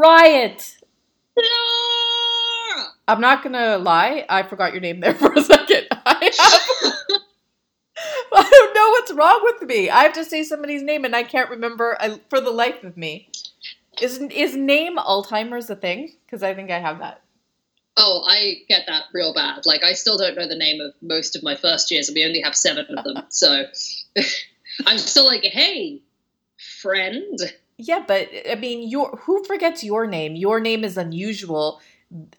Riot. Laura! I'm not gonna lie, I forgot your name there for a second. I have. I don't know what's wrong with me. I have to say somebody's name and I can't remember I, for the life of me. Is is name Alzheimer's a thing? Because I think I have that. Oh, I get that real bad. Like, I still don't know the name of most of my first years, and we only have seven of them. So I'm still like, hey, friend. Yeah, but I mean, your who forgets your name? Your name is unusual.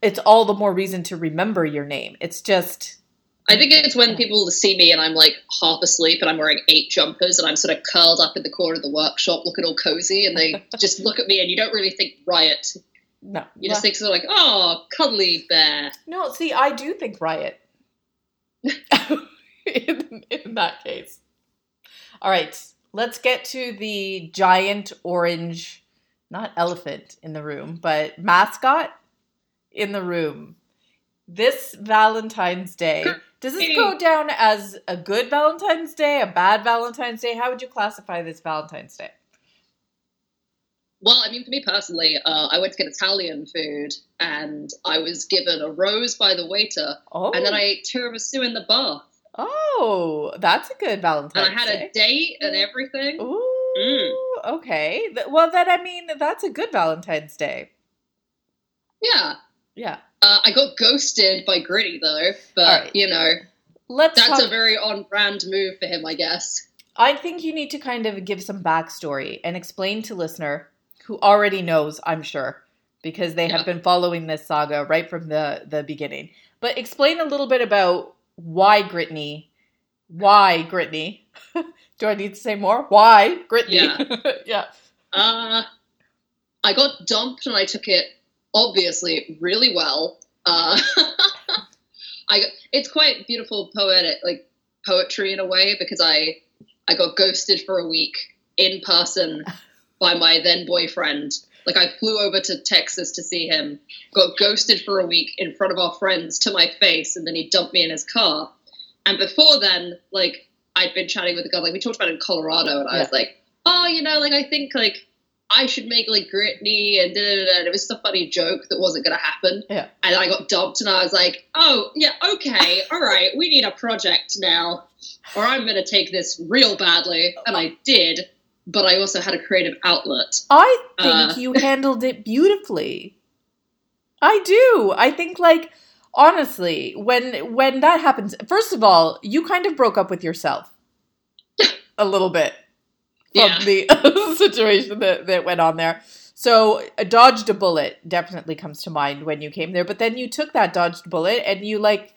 It's all the more reason to remember your name. It's just I think it's when people see me and I'm like half asleep and I'm wearing eight jumpers and I'm sort of curled up in the corner of the workshop looking all cozy and they just look at me and you don't really think riot. no. You just think sort of like, oh, cuddly bear. no. See, I do think riot. in, in that case. All right, let's get to the giant orange, not elephant in the room, but mascot in the room. This Valentine's Day, does this go down as a good Valentine's Day, a bad Valentine's Day? How would you classify this Valentine's Day? Well, I mean, for me personally, uh, I went to get Italian food and I was given a rose by the waiter Oh, and then I ate tiramisu in the bath. Oh, that's a good Valentine's Day. And I had Day. a date and everything. Ooh, Mm. okay. Well, then I mean that's a good Valentine's Day. Yeah. Yeah. Uh, I got ghosted by Gritty though, but right. you know, Let's that's talk. a very on brand move for him, I guess. I think you need to kind of give some backstory and explain to listener who already knows, I'm sure, because they Yeah. have been following this saga right from the the beginning. But explain a little bit about why Gritney, why Gritney. Do I need to say more? Why Gritney? Yeah. yeah. Uh, I got dumped and I took it obviously really well. Uh, I it's quite beautiful poetic like poetry in a way because I I got ghosted for a week in person by my then boyfriend. Like I flew over to Texas to see him, got ghosted for a week in front of our friends to my face, and then he dumped me in his car. And before then, like I'd been chatting with a guy, like we talked about in Colorado, and I was like, oh, you know, like I think like I should make like Gritney and da da da. And it was just a funny joke that wasn't going to happen. Yeah. And I got dumped, and I was like, oh yeah, okay, all right, we need a project now, or I'm going to take this real badly, and I did. But I also had a creative outlet. I think Uh. you handled it beautifully. I do. I think like honestly, when when that happens, first of all, you kind of broke up with yourself a little bit from Yeah. the situation that, that went on there. So a dodged a bullet definitely comes to mind when you came there, but then you took that dodged bullet and you like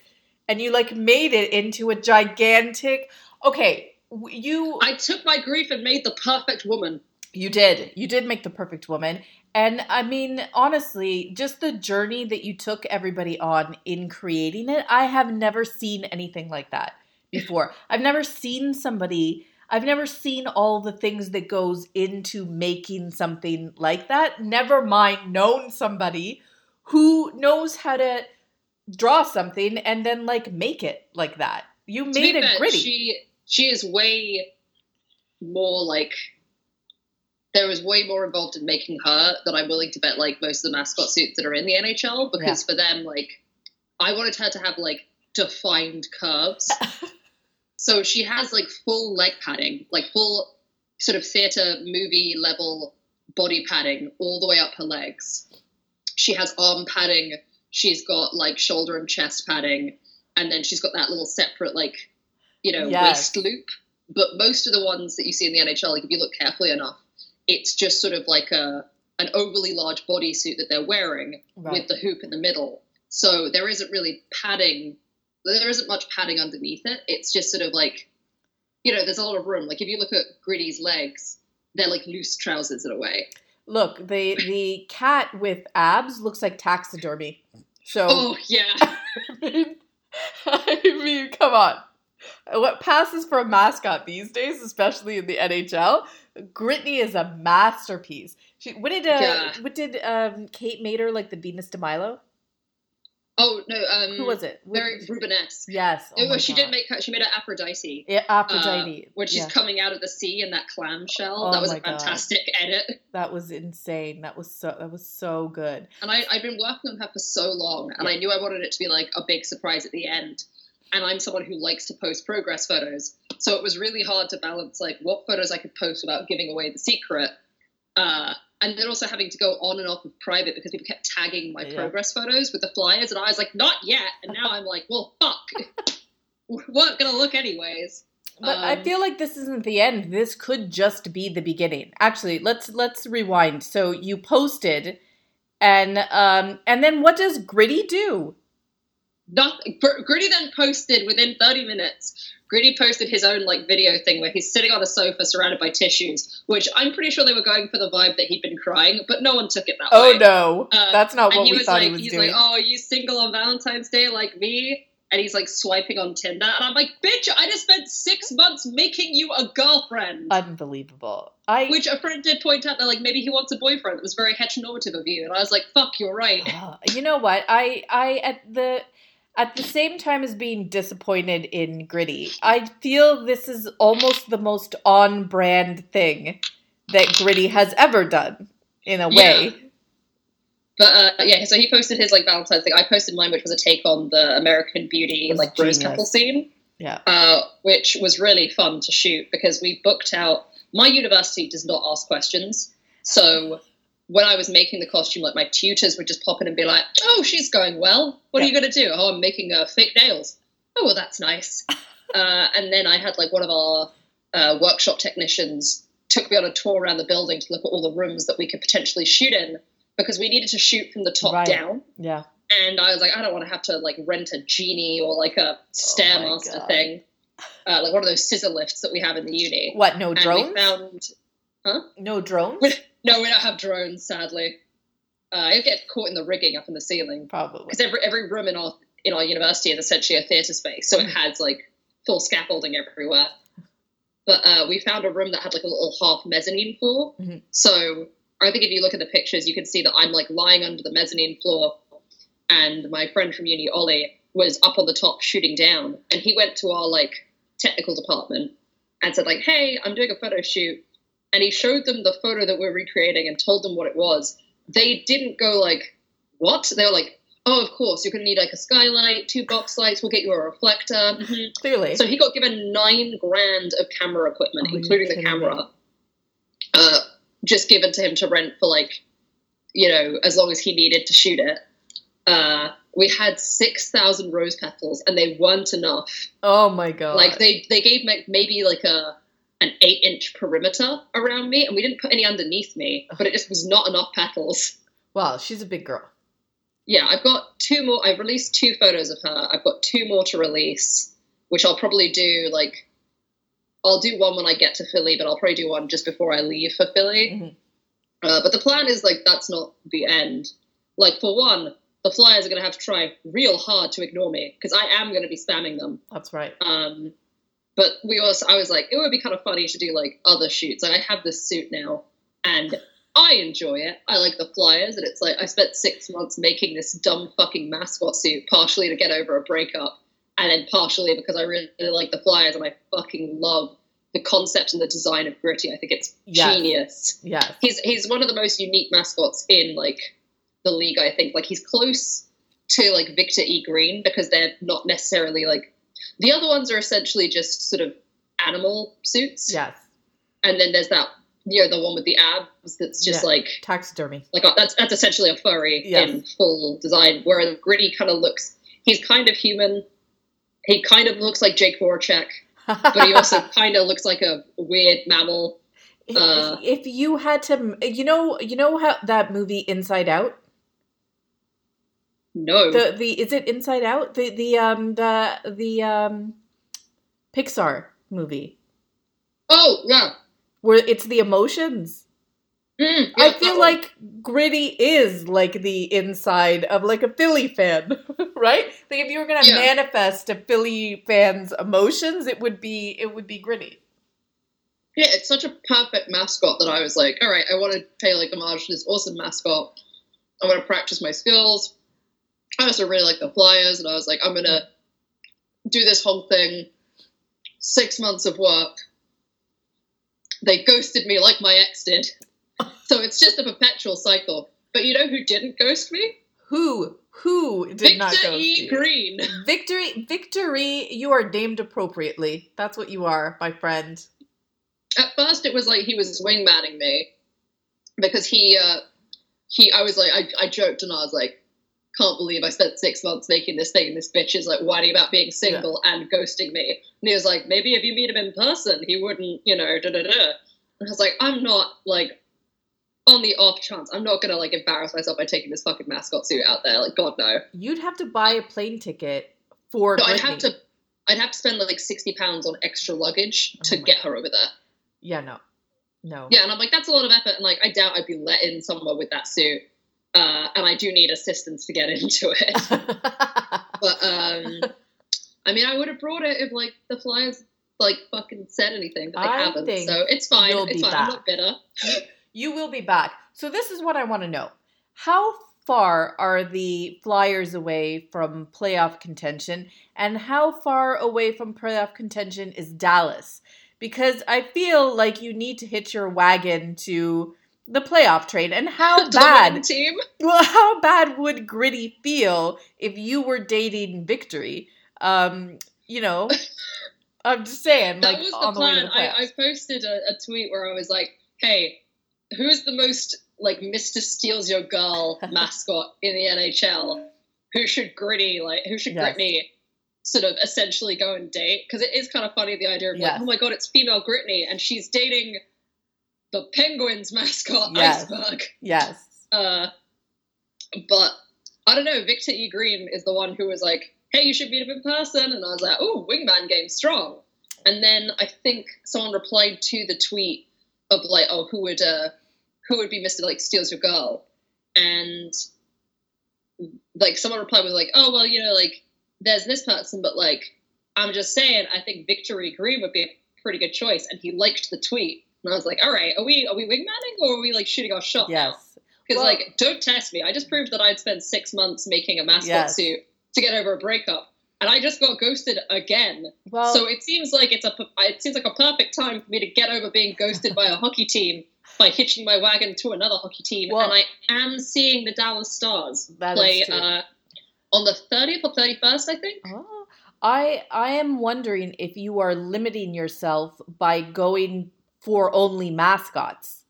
and you like made it into a gigantic okay, you I took my grief and made the perfect woman. you did. You did make the perfect woman. And I mean, honestly, just the journey that you took everybody on in creating it, I have never seen anything like that before. I've never seen somebody, I've never seen all the things that goes into making something like that. Never mind known somebody who knows how to draw something and then like make it like that. You made it fair, gritty. She she is way more like there was way more involved in making her than I'm willing to bet like most of the mascot suits that are in the NHL because for them like I wanted her to have like defined curves. so she has like full leg padding, like full sort of theater movie level body padding all the way up her legs. She has arm padding, she's got like shoulder and chest padding, and then she's got that little separate like you know Yes. waist loop. But most of the ones that you see in the NHL, like if you look carefully enough, it's just sort of like a an overly large bodysuit that they're wearing Right. with the hoop in the middle. So there isn't really padding. There isn't much padding underneath it. It's just sort of like, you know, there's a lot of room. Like if you look at Gritty's legs, they're like loose trousers in a way. Look, the the cat with abs looks like taxidermy. So Oh yeah, I mean, I mean, come on. What passes for a mascot these days, especially in the NHL? Gritney is a masterpiece. She, what did uh, Yeah. what did um, Kate made her like the Venus de Milo? Oh no, um, Who was it? Very Rubenesque. Yes. Oh, well, she God. did make her. She made her Aphrodite. Yeah, Aphrodite. Uh, when she's yeah. coming out of the sea in that clamshell. Oh that was a fantastic God. edit. That was insane. That was so. That was so good. And I, I'd been working on her for so long, and yeah. I knew I wanted it to be like a big surprise at the end. And I'm someone who likes to post progress photos, so it was really hard to balance like what photos I could post without giving away the secret. Uh, and then also having to go on and off of private because people kept tagging my yeah. progress photos with the flyers, and I was like, not yet. And now I'm like, well, fuck, we're gonna look anyways. But um, I feel like this isn't the end. This could just be the beginning. Actually, let's let's rewind. So you posted, and um, and then what does Gritty do? Nothing. Gritty then posted within 30 minutes. Gritty posted his own like video thing where he's sitting on a sofa surrounded by tissues, which I'm pretty sure they were going for the vibe that he'd been crying, but no one took it that oh, way. Oh no, uh, that's not what we thought like, he was he's doing. He's like, "Oh, are you single on Valentine's Day like me?" And he's like swiping on Tinder, and I'm like, "Bitch, I just spent six months making you a girlfriend." Unbelievable. I which a friend did point out that like maybe he wants a boyfriend. It was very heteronormative of you, and I was like, "Fuck, you're right." Uh, you know what? I I at the at the same time as being disappointed in Gritty, I feel this is almost the most on brand thing that Gritty has ever done in a way. Yeah. But uh, yeah, so he posted his like Valentine's thing. I posted mine, which was a take on the American Beauty like rose petal scene. Yeah, uh, which was really fun to shoot because we booked out. My university does not ask questions, so when I was making the costume, like my tutors would just pop in and be like, "Oh, she's going well. What yeah. are you going to do? Oh, I'm making uh, fake nails. Oh, well, that's nice." uh, and then I had like one of our uh, workshop technicians took me on a tour around the building to look at all the rooms that we could potentially shoot in because we needed to shoot from the top right. down. Yeah. And I was like, I don't want to have to like rent a genie or like a stairmaster oh thing, uh, like one of those scissor lifts that we have in the uni. What? No and drones? Found, huh? No drones. No, we don't have drones, sadly. Uh, I get caught in the rigging up in the ceiling. Probably. Because every, every room in our, in our university is essentially a theatre space, so it mm-hmm. has like full scaffolding everywhere. But uh, we found a room that had like a little half mezzanine floor. Mm-hmm. So I think if you look at the pictures, you can see that I'm like lying under the mezzanine floor, and my friend from uni, Ollie, was up on the top shooting down, and he went to our like technical department and said like, "Hey, I'm doing a photo shoot and he showed them the photo that we're recreating and told them what it was, they didn't go like, "What?" They were like, "Oh, of course, you're going to need like a skylight, two box lights. We'll get you a reflector." Mm-hmm. Clearly. So he got given nine grand of camera equipment, oh, including the camera, uh, just given to him to rent for like, you know, as long as he needed to shoot it. Uh, we had 6,000 rose petals and they weren't enough. Oh my god. Like they, they gave me maybe like a an eight inch perimeter around me, and we didn't put any underneath me, but it just was not enough petals. Wow, she's a big girl. Yeah, I've got two more. I've released two photos of her. I've got two more to release, which I'll probably do like. I'll do one when I get to Philly, but I'll probably do one just before I leave for Philly. Mm-hmm. Uh, but the plan is like that's not the end. Like for one, the flyers are going to have to try real hard to ignore me because I am going to be spamming them. That's right. Um, but we also, I was like, it would be kind of funny to do like other shoots. Like I have this suit now, and I enjoy it. I like the flyers, and it's like I spent six months making this dumb fucking mascot suit, partially to get over a breakup, and then partially because I really, really like the flyers, and I fucking love the concept and the design of Gritty. I think it's yes. genius. Yeah, he's he's one of the most unique mascots in like the league. I think like he's close to like Victor E. Green because they're not necessarily like the other ones are essentially just sort of animal suits. Yes. And then there's that, you know, the one with the abs that's just yeah. like taxidermy. Like that's that's essentially a furry yes. in full design. Whereas Gritty kind of looks, he's kind of human. He kind of looks like Jake Voracek, but he also kind of looks like a weird mammal. Uh, if you had to, you know, you know how that movie Inside Out no. The the is it Inside Out? The the um the the um Pixar movie. Oh, yeah. Where it's the emotions. Mm, yeah, I feel like Gritty is like the inside of like a Philly fan, right? Like if you were gonna yeah. manifest a Philly fan's emotions, it would be it would be Gritty. Yeah, it's such a perfect mascot that I was like, all right, I want to pay like homage to this awesome mascot. I want to practice my skills I also really like the Flyers, and I was like, I'm gonna do this whole thing. Six months of work. They ghosted me like my ex did. So it's just a perpetual cycle. But you know who didn't ghost me? Who? Who did Victor not ghost E. you? Green. Victory, victory! You are named appropriately. That's what you are, my friend. At first, it was like he was wingmanning me because he, uh, he. I was like, I, I joked and I was like, can't believe I spent six months making this thing, and this bitch is like whining about being single and ghosting me. And he was like, maybe if you meet him in person, he wouldn't, you know, da da da. And I was like, I'm not like. On the off chance, I'm not gonna like embarrass myself by taking this fucking mascot suit out there. Like, God no. You'd have to buy a plane ticket for. No, I'd have to. I'd have to spend like sixty pounds on extra luggage oh to Oh my get her over there. Yeah, no, no. Yeah, and I'm like, that's a lot of effort, and like, I doubt I'd be let in somewhere with that suit. Uh, and I do need assistance to get into it. but um, I mean, I would have brought it if like the Flyers like fucking said anything, but they I haven't. So it's fine. It's fine. I'm not bitter. you will be back. So this is what I want to know: How far are the Flyers away from playoff contention, and how far away from playoff contention is Dallas? Because I feel like you need to hitch your wagon to the playoff train. And how To the winning bad? team. Well, how bad would Gritty feel if you were dating Victory? Um, you know, I'm just saying, That like was the on the way to plan. the I. I posted a, a tweet where I was like, "Hey, who's the most like Mr. Steals Your Girl mascot in the NHL? Who should Gritty like? Who should Yes. Gritney sort of essentially go and date? Because it is kind of funny the idea of Yes. like, oh my god, it's female Gritney and she's dating the Penguins mascot Yes. Iceburgh. yes. Uh, but I don't know. Victor E. Green is the one who was like, "Hey, you should meet up in person," and I was like, "Oh, wingman game strong." And then I think someone replied to the tweet of like, "Oh, who would uh, who would be Mister like steals your girl?" And like someone replied with like, "Oh, well, you know, like there's this person, but like I'm just saying, I think Victor E. Green would be a pretty good choice." And he liked the tweet, and I was like, "All right, are we are we wingmanning or are we like shooting our shot?" Yes. Because Well- like, don't test me. I just proved that I'd spent six months making a mascot Yes. suit to get over a breakup, and I just got ghosted again. Well, so it seems like it's a it seems like a perfect time for me to get over being ghosted by a hockey team by hitching my wagon to another hockey team. Well- and I am seeing the Dallas Stars play uh, on the thirtieth or thirty first, I think. Oh, I I am wondering if you are limiting yourself by going for only mascots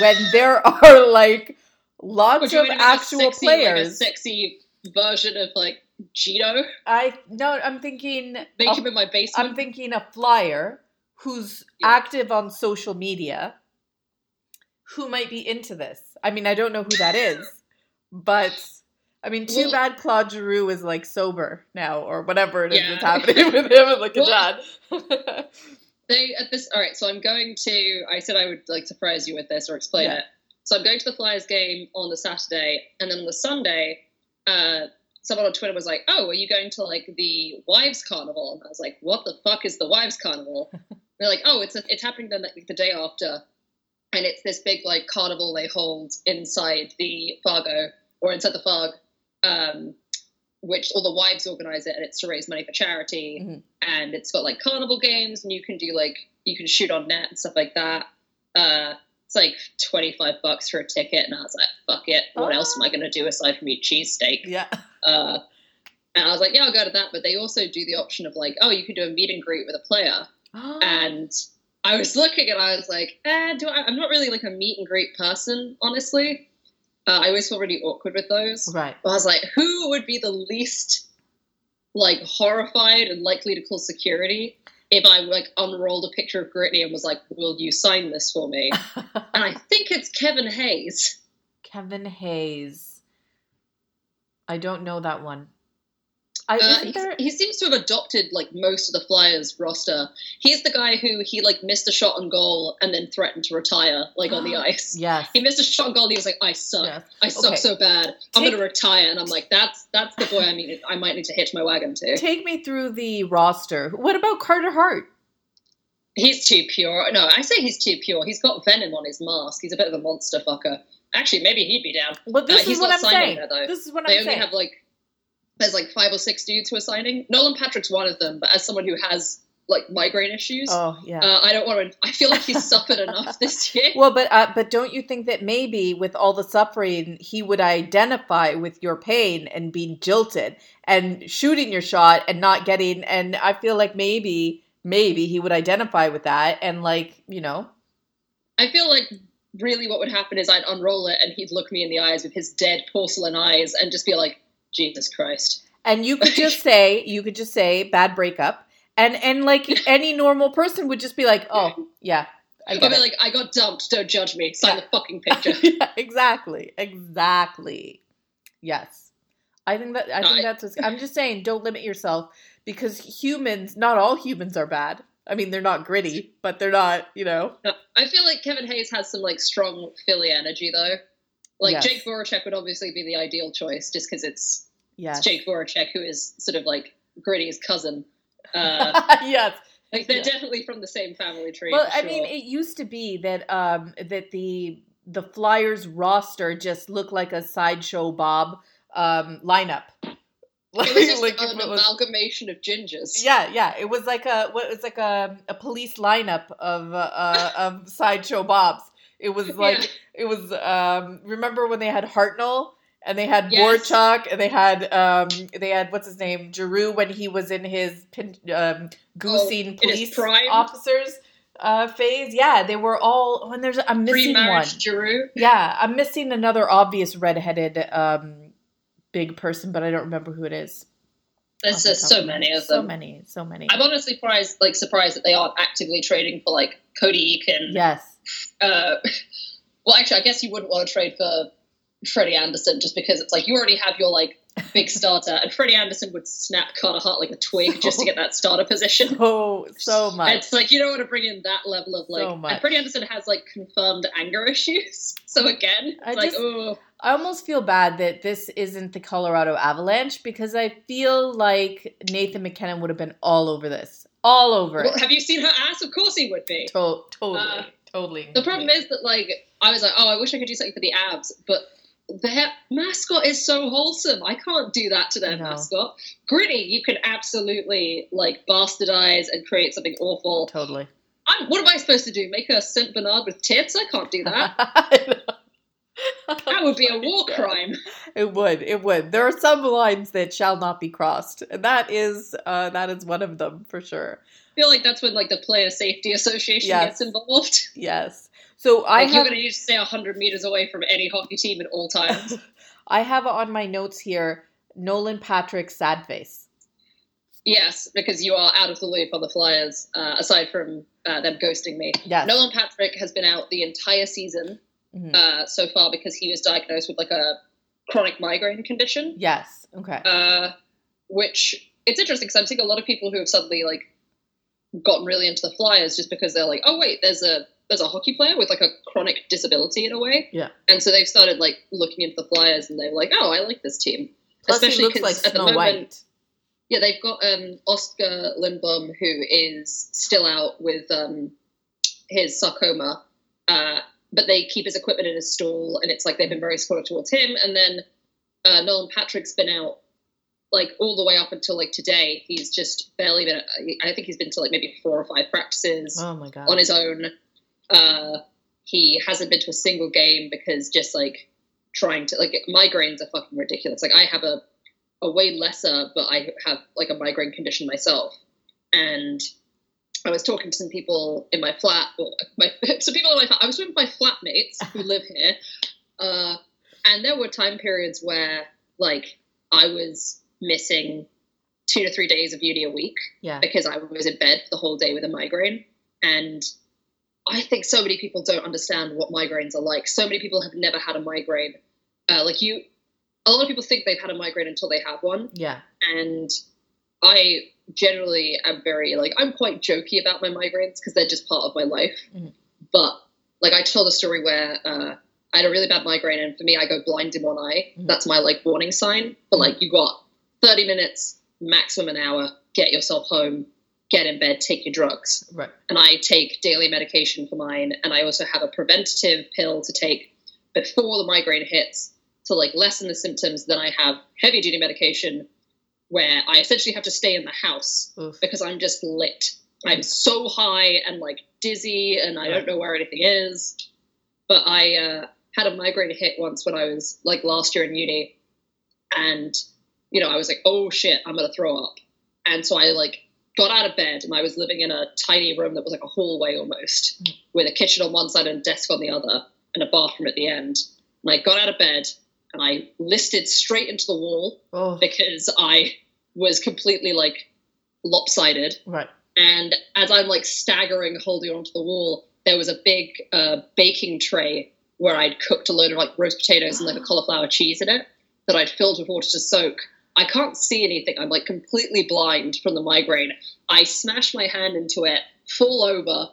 when there are like lots of want to make a actual sexy, like, a sexy version of like Gino? I no, I'm thinking Make a- him in my basement. I'm thinking a flyer who's Yeah. active on social media who might be into this. I mean, I don't know who that is, but I mean, too Well- bad Claude Giroux is like sober now or whatever it is Yeah. that's happening with him and like a Well- dad. They at this. All right, so I'm going to. I said I would like surprise you with this or explain Yeah. it. So I'm going to the Flyers game on the Saturday, and then on the Sunday, uh, someone on Twitter was like, "Oh, are you going to like the Wives Carnival?" And I was like, "What the fuck is the Wives Carnival?" They're like, "Oh, it's a, it's happening the, the day after, and it's this big like carnival they hold inside the Fargo or inside the Farg." Um, which all the wives organize it and it's to raise money for charity. Mhm. and it's got like carnival games and you can do like you can shoot on net and stuff like that. Uh it's like 25 bucks for a ticket and i was like fuck it. What else am i going to do aside from eat cheesesteak? Yeah. uh and i was like yeah i'll go to that. But they also do the option of like oh you can do a meet and greet with a player. And i was looking and i was like eh, do I, i'm not really like a meet and greet person honestly uh, i always feel really awkward with those right. but I was like, who would be the least like horrified and likely to call security if I like unrolled a picture of Gritney and was like, "Will you sign this for me?" and I think it's Kevin Hayes. Kevin Hayes. I don't know that one. I, Uh, there? he seems to have adopted like most of the Flyers roster. He's the guy who he like missed a shot on goal and then threatened to retire like on the ice. Yes. He missed a shot on goal and he was like, "I suck. Yes. I suck Okay. so bad. I'm Take- gonna retire." And I'm like, "That's that's the boy I mean. I might need to hitch my wagon to." Take me through the roster. What about Carter Hart? He's too pure. No, I say he's too pure. He's got venom on his mask. He's a bit of a monster fucker. Actually, maybe he'd be down. But this Uh, he's is what not I'm saying. there. This is what They I'm only saying. have like there's like five or six dudes who are signing. Nolan Patrick's one of them, but as someone who has like migraine issues, Oh yeah. uh, I don't want to. I feel like he's suffered enough this year. Well, but uh, but don't you think that maybe with all the suffering, he would identify with your pain and being jilted and shooting your shot and not getting? And I feel like maybe maybe he would identify with that and like you know I feel like really what would happen is I'd unroll it and he'd look me in the eyes with his dead porcelain eyes and just be like, Jesus Christ. and you could just say you could just say bad breakup and and like any normal person would just be like oh yeah I get be it. like, I got dumped, don't judge me. Sign Yeah. the fucking picture. yeah, exactly exactly yes I think that I think I- that's what's, I'm just saying don't limit yourself because humans not all humans are bad I mean they're not gritty but they're not you know I feel like Kevin Hayes has some like strong Philly energy though. Like Yes. Jake Voracek would obviously be the ideal choice just because it's, yes it's Jake Voracek who is sort of like Gritty's cousin. Uh, yes like they're Yeah. definitely from the same family tree. Well, for I mean, it used to be that um that the the Flyers roster just looked like a sideshow Bob um lineup. it was just Like, an was- amalgamation of gingers. yeah, yeah, it was like a what it was like a a police lineup of uh, uh of sideshow Bobs. It was like Yeah. it was um remember when they had Hartnell and they had Yes. Borchuk and they had um they had what's his name Giroux when he was in his pin, um goosing Oh, police officers uh phase. Yeah, they were all oh, and there's I'm missing one. Giroux. Yeah, I'm missing another obvious redheaded um big person, but I don't remember who it is. There's just so many of So many, so many. I'm honestly surprised, like surprised that they aren't actively trading for like Cody Eakin. yes. Uh, well, actually, I guess you wouldn't want to trade for Freddie Andersen just because it's like you already have your like big starter, and Freddie Andersen would snap Carter Hart like a twig just to get that starter position. Oh, so much. It's like you don't want to bring in that level of like. So much. And Freddie Andersen has like confirmed anger issues, so again, I it's like oh, I almost feel bad that this isn't the Colorado Avalanche because I feel like Nathan MacKinnon would have been all over this. All over well, it. have you seen her ass? Of course he would be. To- totally. Uh, totally. The problem is that like I was like, oh, I wish I could do something for the abs, but their mascot is so wholesome. I can't do that to their No. mascot. Gritty, you can absolutely like bastardize and create something awful. totally. I'm, what am I supposed to do? Make a Saint Bernard with tits? I can't do that. That would be a war crime. It would. It would. There are some lines that shall not be crossed, and that is uh, that is one of them for sure. I feel like that's when like the player safety association Yes. gets involved. Yes. So I Like you're gonna need to stay hundred meters away from any hockey team at all times. I have on my notes here Nolan Patrick sad face. yes, because you are out of the loop on the Flyers. Uh, aside from uh, them ghosting me, Yes. Nolan Patrick has been out the entire season Mhm. uh, so far because he was diagnosed with like a chronic migraine condition. yes. Okay. Uh, which it's interesting because I'm seeing a lot of people who have suddenly like gotten really into the Flyers just because they're like, oh wait, there's a there's a hockey player with like a chronic disability in a way. Yeah. And so they've started like looking into the Flyers and they're like, oh, I like this team. Plus, especially looks 'cause like at the moment- White. Yeah, they've got um, Oskar Lindblom, who is still out with um, his sarcoma, uh, but they keep his equipment in his stall, and it's like they've been very supportive towards him. And then uh, Nolan Patrick's been out like all the way up until like today. He's just barely been. I think he's been to like maybe four or five practices Oh my god. on his own. Uh, he hasn't been to a single game because just like trying to like migraines are fucking ridiculous. Like I have a a way lesser, but I have like a migraine condition myself, and I was talking to some people in my flat, or my some people in my flat. I was with my flatmates who live here, uh, and there were time periods where like I was missing two to three days of uni a week yeah. because I was in bed the whole day with a migraine. And I think so many people don't understand what migraines are like. So many people have never had a migraine. Uh, like you, a lot of people think they've had a migraine until they have one. Yeah. And I generally am very like I'm quite jokey about my migraines because they're just part of my life. Mhm. But like I told a story where uh, I had a really bad migraine, and for me, I go blind in one eye. Mhm. That's my like warning sign. But like you got 30 minutes, maximum an hour. Get yourself home. Get in bed. Take your drugs Right. and I take daily medication for mine, and I also have a preventative pill to take before the migraine hits to like lessen the symptoms. Then I have heavy duty medication where I essentially have to stay in the house Oof. because I'm just lit. I'm so high and like dizzy, and I don't know where anything is. But I uh, had a migraine hit once when I was like last year in uni, and you know I was like, oh shit, I'm gonna throw up, and so I like got out of bed and I was living in a tiny room that was like a hallway almost, Mm. with a kitchen on one side and a desk on the other, and a bathroom at the end. And I got out of bed and I listed straight into the wall Oh, because I was completely like lopsided. right. And as I'm like staggering, holding onto the wall, there was a big uh, baking tray where I'd cooked a load of like roast potatoes and like a cauliflower cheese in it that I'd filled with water to soak. I can't see anything. I'm like completely blind from the migraine. I smash my hand into it, fall over.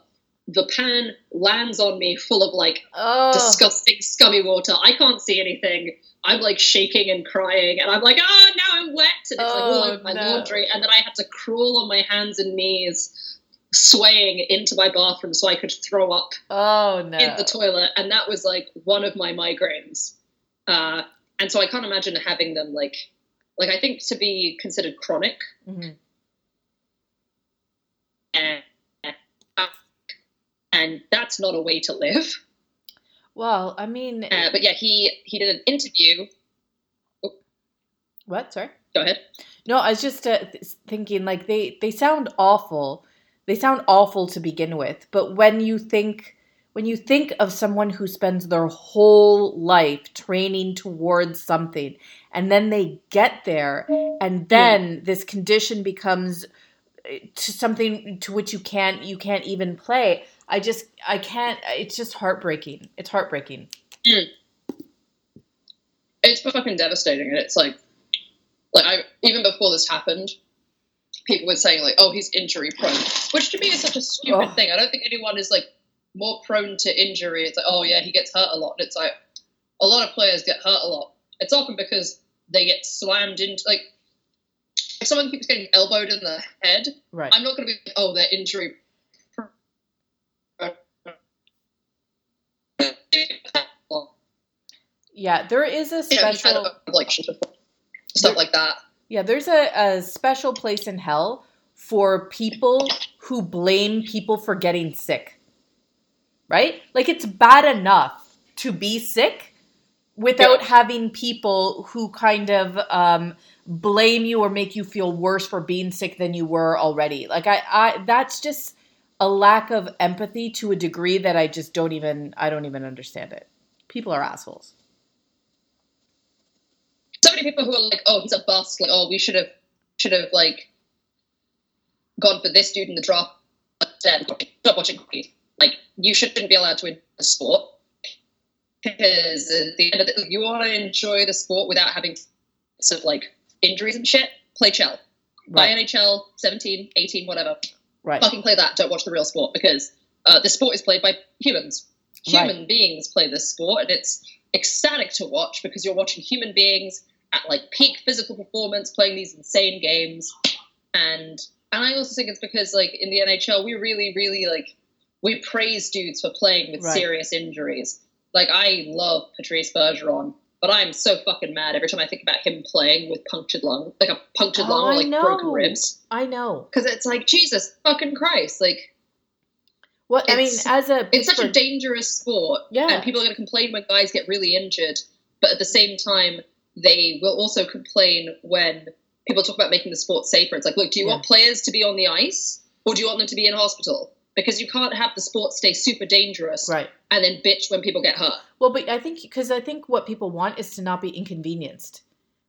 The pan lands on me, full of like Oh, disgusting, scummy water. I can't see anything. I'm like shaking and crying, and I'm like, oh, now I'm wet, and it's like all Oh, over my no. laundry. And then I had to crawl on my hands and knees, swaying into my bathroom so I could throw up oh no. in the toilet. And that was like one of my migraines. Uh, and so I can't imagine having them like, like I think to be considered chronic, Mhm. and, and that's not a way to live. Well, I mean, Uh, but yeah, he he did an interview. what? Sorry. Go ahead. No, I was just uh, thinking like they they sound awful. They sound awful to begin with, but when you think when you think of someone who spends their whole life training towards something and then they get there and then this condition becomes uh, to something to which you can't you can't even play. I just I can't it's just heartbreaking. It's heartbreaking. It's fucking devastating, and it's like, like I even before this happened, people were saying like, "Oh, he's injury prone," which to me is such a stupid Oh. thing. I don't think anyone is like more prone to injury. It's like, oh yeah, he gets hurt a lot. It's like a lot of players get hurt a lot. It's often because they get slammed into like if someone keeps getting elbowed in the head, Right. I'm not going to be like, oh, they're injury. Yeah, there is a Yeah, special like stuff like that. Yeah, there's a, a special place in hell for people who blame people for getting sick. Right? Like it's bad enough to be sick without Yeah. having people who kind of um, blame you or make you feel worse for being sick than you were already. Like I, I that's just a lack of empathy to a degree that I just don't even I don't even understand it. People are assholes. so many people who are like, "Oh, he's a bust." Like, "Oh, we should have should have like gone for this dude in the draft." Instead, stop watching hockey. Like, you shouldn't be allowed to enjoy the sport because at the end of the, you want to enjoy the sport without having sort of like injuries and shit. Play Chel, buy Right. NHL 17, 18, whatever. Right. Fucking play that. Don't watch the real sport because uh, the sport is played by humans. Right. Human beings play this sport, and it's ecstatic to watch because you're watching human beings at like peak physical performance playing these insane games. And and I also think it's because like in the NHL we really really like we praise dudes for playing with Right. serious injuries. Like I love Patrice Bergeron, but I'm so fucking mad every time I think about him playing with punctured lung, like a punctured Oh, lung or like broken ribs. I know. Because it's like Jesus fucking Christ, like Well, I mean, as a it's such a dangerous sport. Yeah. And people are going to complain when guys get really injured, but at the same time, they will also complain when people talk about making the sport safer. It's like, look, do you Yeah. want players to be on the ice or do you want them to be in hospital? Because you can't have the sport stay super dangerous right. and then bitch when people get hurt. Well, but I think because I think what people want is to not be inconvenienced.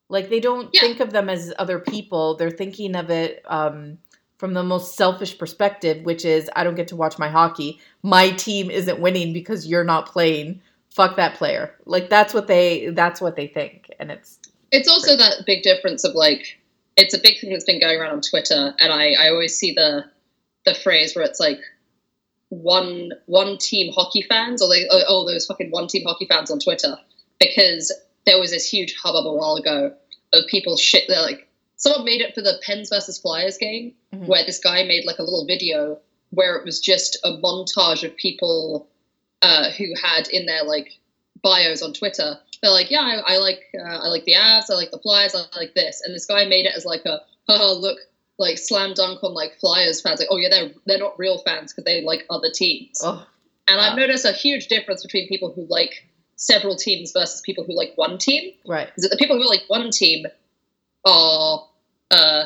Like they don't Yeah. think of them as other people. They're thinking of it um, from the most selfish perspective, which is I don't get to watch my hockey. My team isn't winning because you're not playing. Fuck that player. Like that's what they that's what they think, and it's It's also that big difference of like, it's a big thing that's been going around on Twitter, and I, I always see the the phrase where it's like one one team hockey fans, or they oh, oh those fucking one team hockey fans on Twitter, because there was this huge hubbub a while ago of people shit. They're like, someone made it for the Pens versus Flyers game, Mhm. where this guy made like a little video where it was just a montage of people uh, who had in their like bios on Twitter they're like, yeah, I, I like uh, I like the Avs, I like the Flyers, I like this, and this guy made it as like a, oh look, like slam dunk on like Flyers fans, like, oh yeah, they're they're not real fans because they like other teams. Oh, and wow. I've noticed a huge difference between people who like several teams versus people who like one team. right. Is that the people who like one team are uh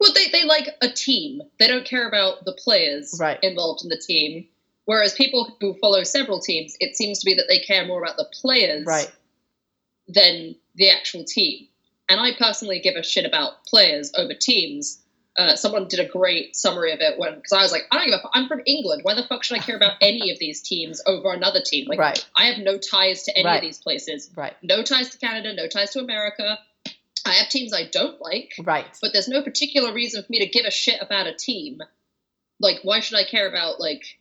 well they, they like a team. They don't care about the players Right. involved in the team. Whereas people who follow several teams, it seems to be that they care more about the players Right. than the actual team. And I personally give a shit about players over teams. Uh, someone did a great summary of it when because I was like, I don't give a fuck. I'm from England. Why the fuck should I care about any of these teams over another team? Like, Right. I have no ties to any Right. of these places. Right. No ties to Canada. No ties to America. I have teams I don't like, Right. but there's no particular reason for me to give a shit about a team. Like, why should I care about like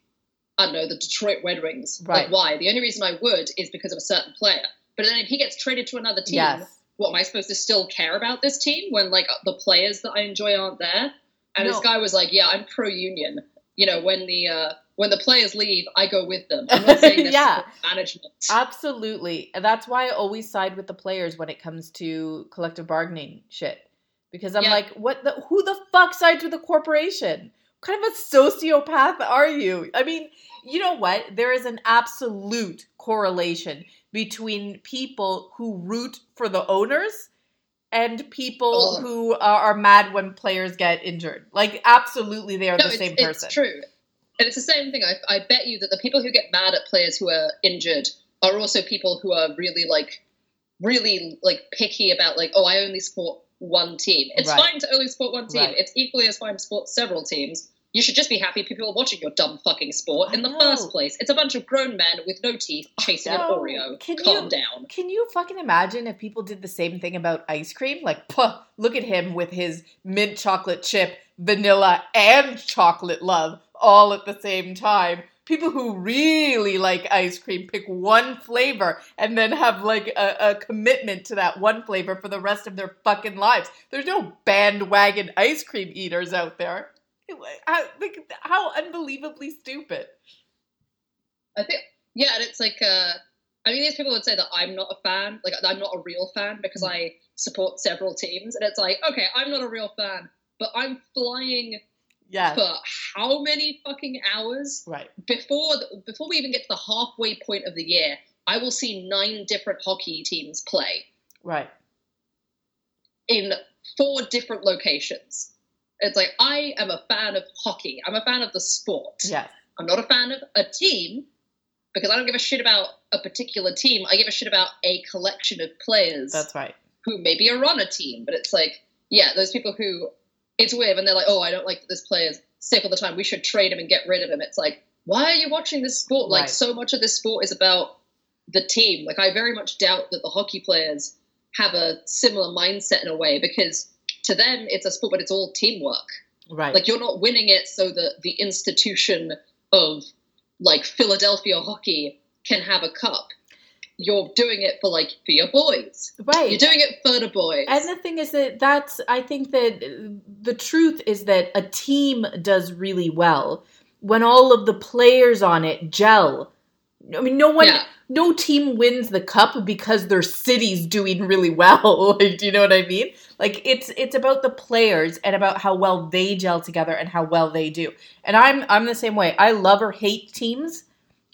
I don't know the Detroit Red Wings? Right. Like, why? The only reason I would is because of a certain player. But then if he gets traded to another team, Yes. What am I supposed to still care about this team when like the players that I enjoy aren't there? And this guy was like, "Yeah, I'm pro union. You know, when the uh, when the players leave, I go with them. I'm not saying this Yeah. management. Absolutely. And that's why I always side with the players when it comes to collective bargaining shit. Because I'm Yeah. like, what the who the fuck sides with the corporation? What kind of a sociopath are you? I mean, you know what? There is an absolute correlation between people who root for the owners and people Ugh. who are, mad when players get injured. Like, absolutely, they are no, the it's, same it's person. true, and it's the same thing. I, I bet you that the people who get mad at players who are injured are also people who are really like, really like picky about like, oh, I only support one team. It's Right. fine to only support one team. Right. It's equally as fine to support several teams. You should just be happy people are watching your dumb fucking sport I in the know. first place. It's a bunch of grown men with no teeth chasing an. Oreo. Can Calm you- down. Can you fucking imagine if people did the same thing about ice cream? Like, puh, look at him with his mint chocolate chip, vanilla, and chocolate love all at the same time. People who really like ice cream pick one flavor and then have like a, a commitment to that one flavor for the rest of their fucking lives. There's no bandwagon ice cream eaters out there. How, like, how unbelievably stupid. I think, yeah, and it's like, uh, I mean, these people would say that I'm not a fan, like I'm not a real fan because Mm. I support several teams, and it's like, okay, I'm not a real fan, but I'm flying Yeah. for how many fucking hours Right. before the, before we even get to the halfway point of the year? I will see nine different hockey teams play Right. in four different locations. It's like I am a fan of hockey. I'm a fan of the sport. Yes. I'm not a fan of a team because I don't give a shit about a particular team. I give a shit about a collection of players That's right. who maybe are on a team. But it's like, yeah, those people who it's weird and they're like, oh, I don't like that this player's sick all the time. We should trade him and get rid of him. It's like, why are you watching this sport? Like, Right. so much of this sport is about the team. Like, I very much doubt that the hockey players have a similar mindset in a way because to them it's a sport, but it's all teamwork. Right. Like you're not winning it so that the institution of like Philadelphia hockey can have a cup. You're doing it for like for your boys. right. You're doing it for the boys. And the thing is that that's, I think that the truth is that a team does really well when all of the players on it gel. I mean, no one, Yeah. no team wins the cup because their city's doing really well. like, do you know what I mean? Like it's it's about the players and about how well they gel together and how well they do. And I'm I'm the same way. I love or hate teams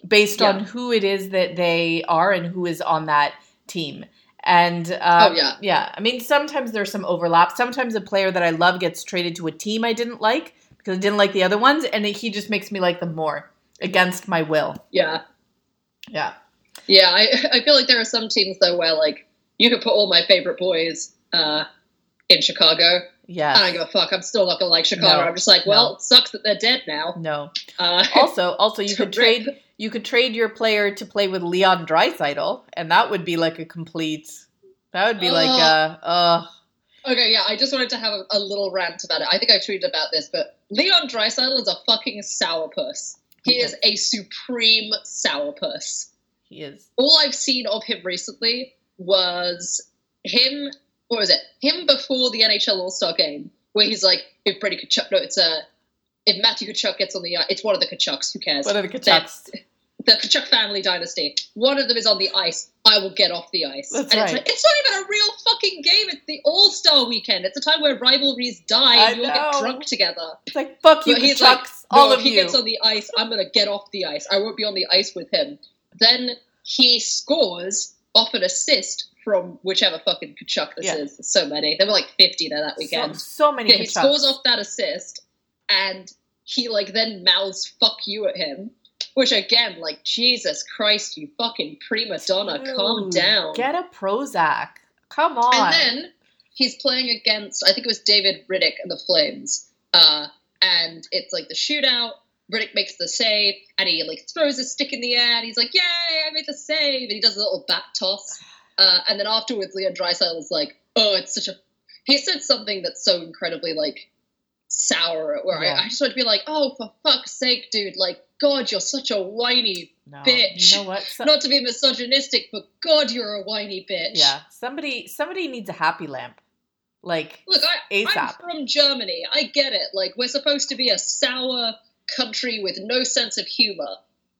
based Yeah. on who it is that they are and who is on that team. And uh, Oh, yeah. yeah. I mean, sometimes there's some overlap. Sometimes a player that I love gets traded to a team I didn't like because I didn't like the other ones, and he just makes me like them more against my will. yeah. Yeah, Yeah. I I feel like there are some teams though where like you could put all my favorite boys uh in Chicago. yeah. I don't give a fuck. I'm still not gonna like Chicago. No. I'm just like, well, No. it sucks that they're dead now. no. Uh, Also, also you could rip- trade you could trade your player to play with Leon Draisaitl, and that would be like a complete. That would be like a. Uh, Okay, yeah, I just wanted to have a, a little rant about it. I think I tweeted about this, but Leon Draisaitl is a fucking sourpuss. He is a supreme sourpuss. he is. All I've seen of him recently was him, what was it? Him before the NHL All Star game, where he's like, if Brady Tkachuk, no, it's uh, if Matthew Tkachuk gets on the, uh, it's one of the Tkachuks, who cares? What are the Tkachuks? The Tkachuk family dynasty. One of them is on the ice. I will get off the ice. That's and right. it's like it's not even a real fucking game. It's the All Star weekend. It's a time where rivalries die I and you all know. get drunk together. It's like fuck you, But he's Chucks, No, all if of he you. gets on the ice, I'm gonna get off the ice. I won't be on the ice with him. Then he scores off an assist from whichever fucking Tkachuk this Yeah. is. There's so many. There were like 50 there that weekend. so many Yeah, he scores off that assist, and he like then mouths "fuck you" at him, which again, like Jesus Christ, you fucking prima donna, calm down. Get a Prozac. Come on. and then he's playing against, I think it was David Rittich and the Flames, uh, and it's like the shootout. Rittich makes the save, and he like throws his stick in the air, and he's like, "Yay, I made the save!" And he does a little bat toss, uh, and then afterwards, Leon Draisaitl is like, "Oh, it's such a." He said something that's so incredibly like sour, where Yeah. I, I just want to be like, "Oh, for fuck's sake, dude! Like, God, you're such a whiny." no, bitch. You know what? So- Not to be misogynistic, but God, you're a whiny bitch. yeah. Somebody somebody needs a happy lamp. Like Look, I, I'm from Germany. I get it. Like, we're supposed to be a sour country with no sense of humor.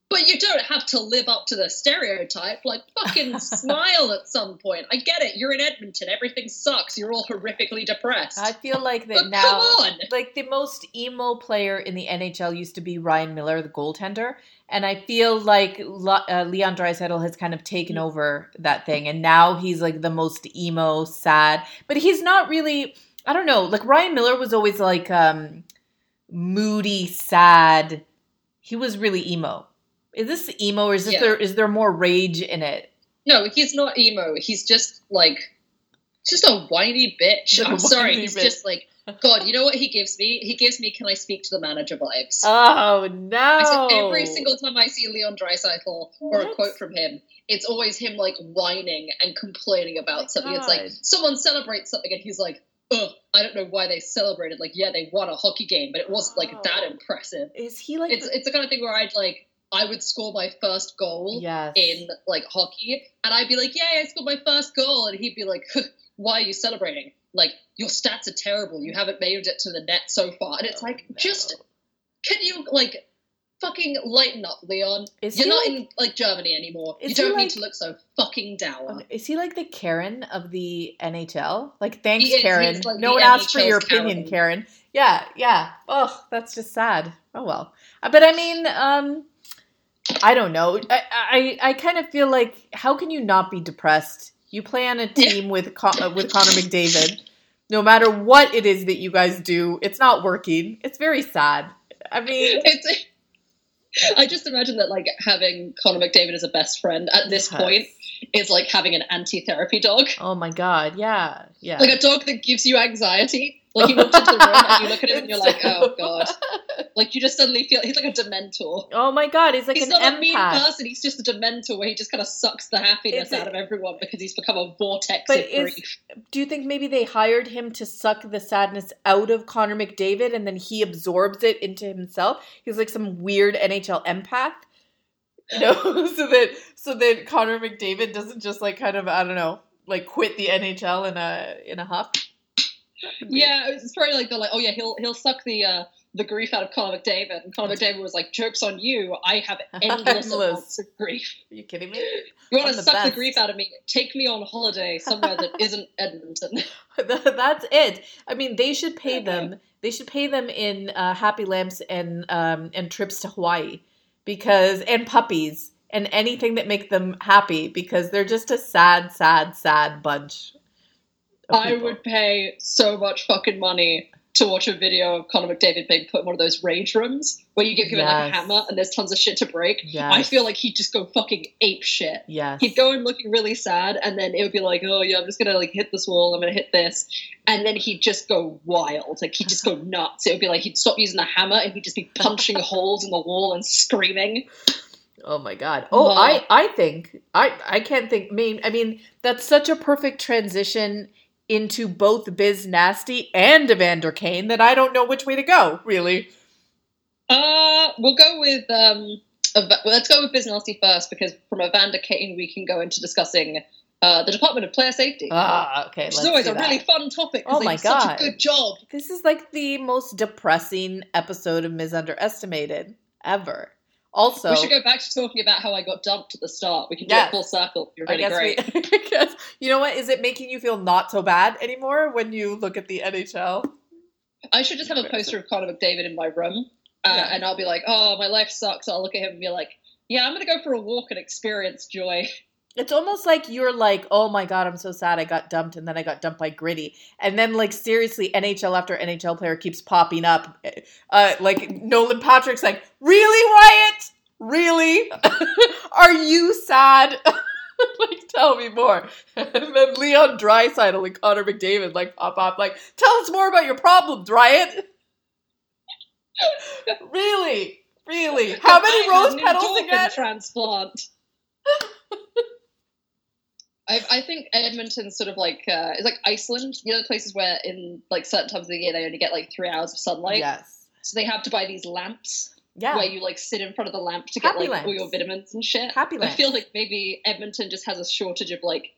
But you don't have to live up to the stereotype. Like, fucking smile at some point. I get it. You're in Edmonton. Everything sucks. You're all horrifically depressed. I feel like that now come on. like the most emo player in the NHL used to be Ryan Miller, the goaltender, and I feel like uh, Leon Draisaitl has kind of taken over that thing, and now he's like the most emo, sad. But he's not really. I don't know. Like Ryan Miller was always like um moody, sad. He was really emo. Is this emo, or is this Yeah. there? Is there more rage in it? No, he's not emo. He's just like, just a whiny bitch. I'm sorry. He's bitch. just like, God, you know what he gives me? He gives me, can I speak to the manager vibes. Oh no! Said every single time I see Leon Draisaitl or a quote from him, it's always him like whining and complaining about Oh something. It's like someone celebrates something and he's like, "Ugh, I don't know why they celebrated." Like, yeah, they won a hockey game, but it wasn't like that Oh. impressive. Is he like? It's it's the kind of thing where I'd like I would score my first goal yes. in like hockey, and I'd be like, "Yay, I scored my first goal," and he'd be like, "Why are you celebrating? Like your stats are terrible. You haven't made it to the net so far." And it's like, Oh, No. just can you like fucking lighten up, Leon? Is You're not like- in like Germany anymore. You don't like- need to look so fucking down. Um, Is he like the Karen of the NHL? Like, thanks, is. Karen. Like no one asked for your opinion, Karen. Karen. Yeah, yeah. Oh, that's just sad. Oh well. Uh, But I mean, um, I don't know. I, I, I kind of feel like how can you not be depressed? You play on a team with Con- uh, with Connor McDavid. No matter what it is that you guys do, it's not working. It's very sad. I mean, It's. I just imagine that like having Connor McDavid as a best friend at this Yes. point is like having an anti-therapy dog. oh my god, yeah, yeah. Like a dog that gives you anxiety. Like you walked into the room and you look at him and you're like, oh god. Like you just suddenly feel he's like a dementor. oh my god, he's like he's an not a mean person. He's just a dementor where he just kind of sucks the happiness Is it- out of everyone because he's become a vortex But of is- grief. Do you think maybe they hired him to suck the sadness out of Connor McDavid and then he absorbs it into himself? He's like some weird NHL empath. You know, so that so that Connor McDavid doesn't just like kind of I don't know, like quit the NHL in a in a huff. Yeah, it's probably like they're like, oh yeah, he'll he'll suck the uh, the grief out of Connor McDavid, and Connor McDavid was like, jokes on you. I have endless amounts of grief. Are you kidding me? You want to suck the grief out of me? Take me on holiday somewhere that isn't Edmonton. That's it. I mean, they should pay them. They should pay them in uh, happy lamps and um, and trips to Hawaii because and puppies and anything that make them happy because they're just a sad, sad, sad bunch. I would pay so much fucking money to watch a video of Connor McDavid being put in one of those rage rooms where you get given like a hammer and there's tons of shit to break. Yes. I feel like he'd just go fucking ape shit. Yeah, He'd go in looking really sad, and then it would be like, "Oh yeah, I'm just gonna like hit this wall. I'm gonna hit this," and then he'd just go wild. Like he'd just go nuts. It would be like he'd stop using the hammer, and he'd just be punching holes in the wall and screaming. Oh my god. Oh, Wow. I I think I I can't think. Mean I mean that's such a perfect transition into both Biz Nasty and Evander Kane that I don't know which way to go. Really. Uh, we'll go with um, Eva- well, let's go with Biz Nasty first because from Evander Kane we can go into discussing uh, the Department of Player Safety. Ah, okay. which is always a that. really fun topic. Oh they my do such God. a good job. This is like the most depressing episode of Misunderestimated ever. Also, we should go back to talking about how I got dumped at the start. We can do it full circle. You're really great. we. I guess, you know what? Is it making you feel not so bad anymore when you look at the NHL? I should just have a poster of Connor McDavid in my room, uh, Yeah. and I'll be like, "Oh, my life sucks." I'll look at him and be like, "Yeah, I'm gonna go for a walk and experience joy." It's almost like you're like, oh my god, I'm so sad I got dumped, and then I got dumped by Gritty, and then like seriously, NHL after NHL player keeps popping up. Uh, like Nolan Patrick's like, really, Wyatt? Really? Are you sad? like, tell me more. and then Leon Draisaitl and Connor McDavid like pop up, like, tell us more about your problem, Wyatt. really, really? How many rose petals again? Transplant. I, I think Edmonton's sort of like uh, it's like Iceland. You know, the places where in like certain times of the year they only get like three hours of sunlight, yes. so they have to buy these lamps Yeah. where you like sit in front of the lamp to get Happy like all your vitamins and shit. Happy I feel like maybe Edmonton just has a shortage of like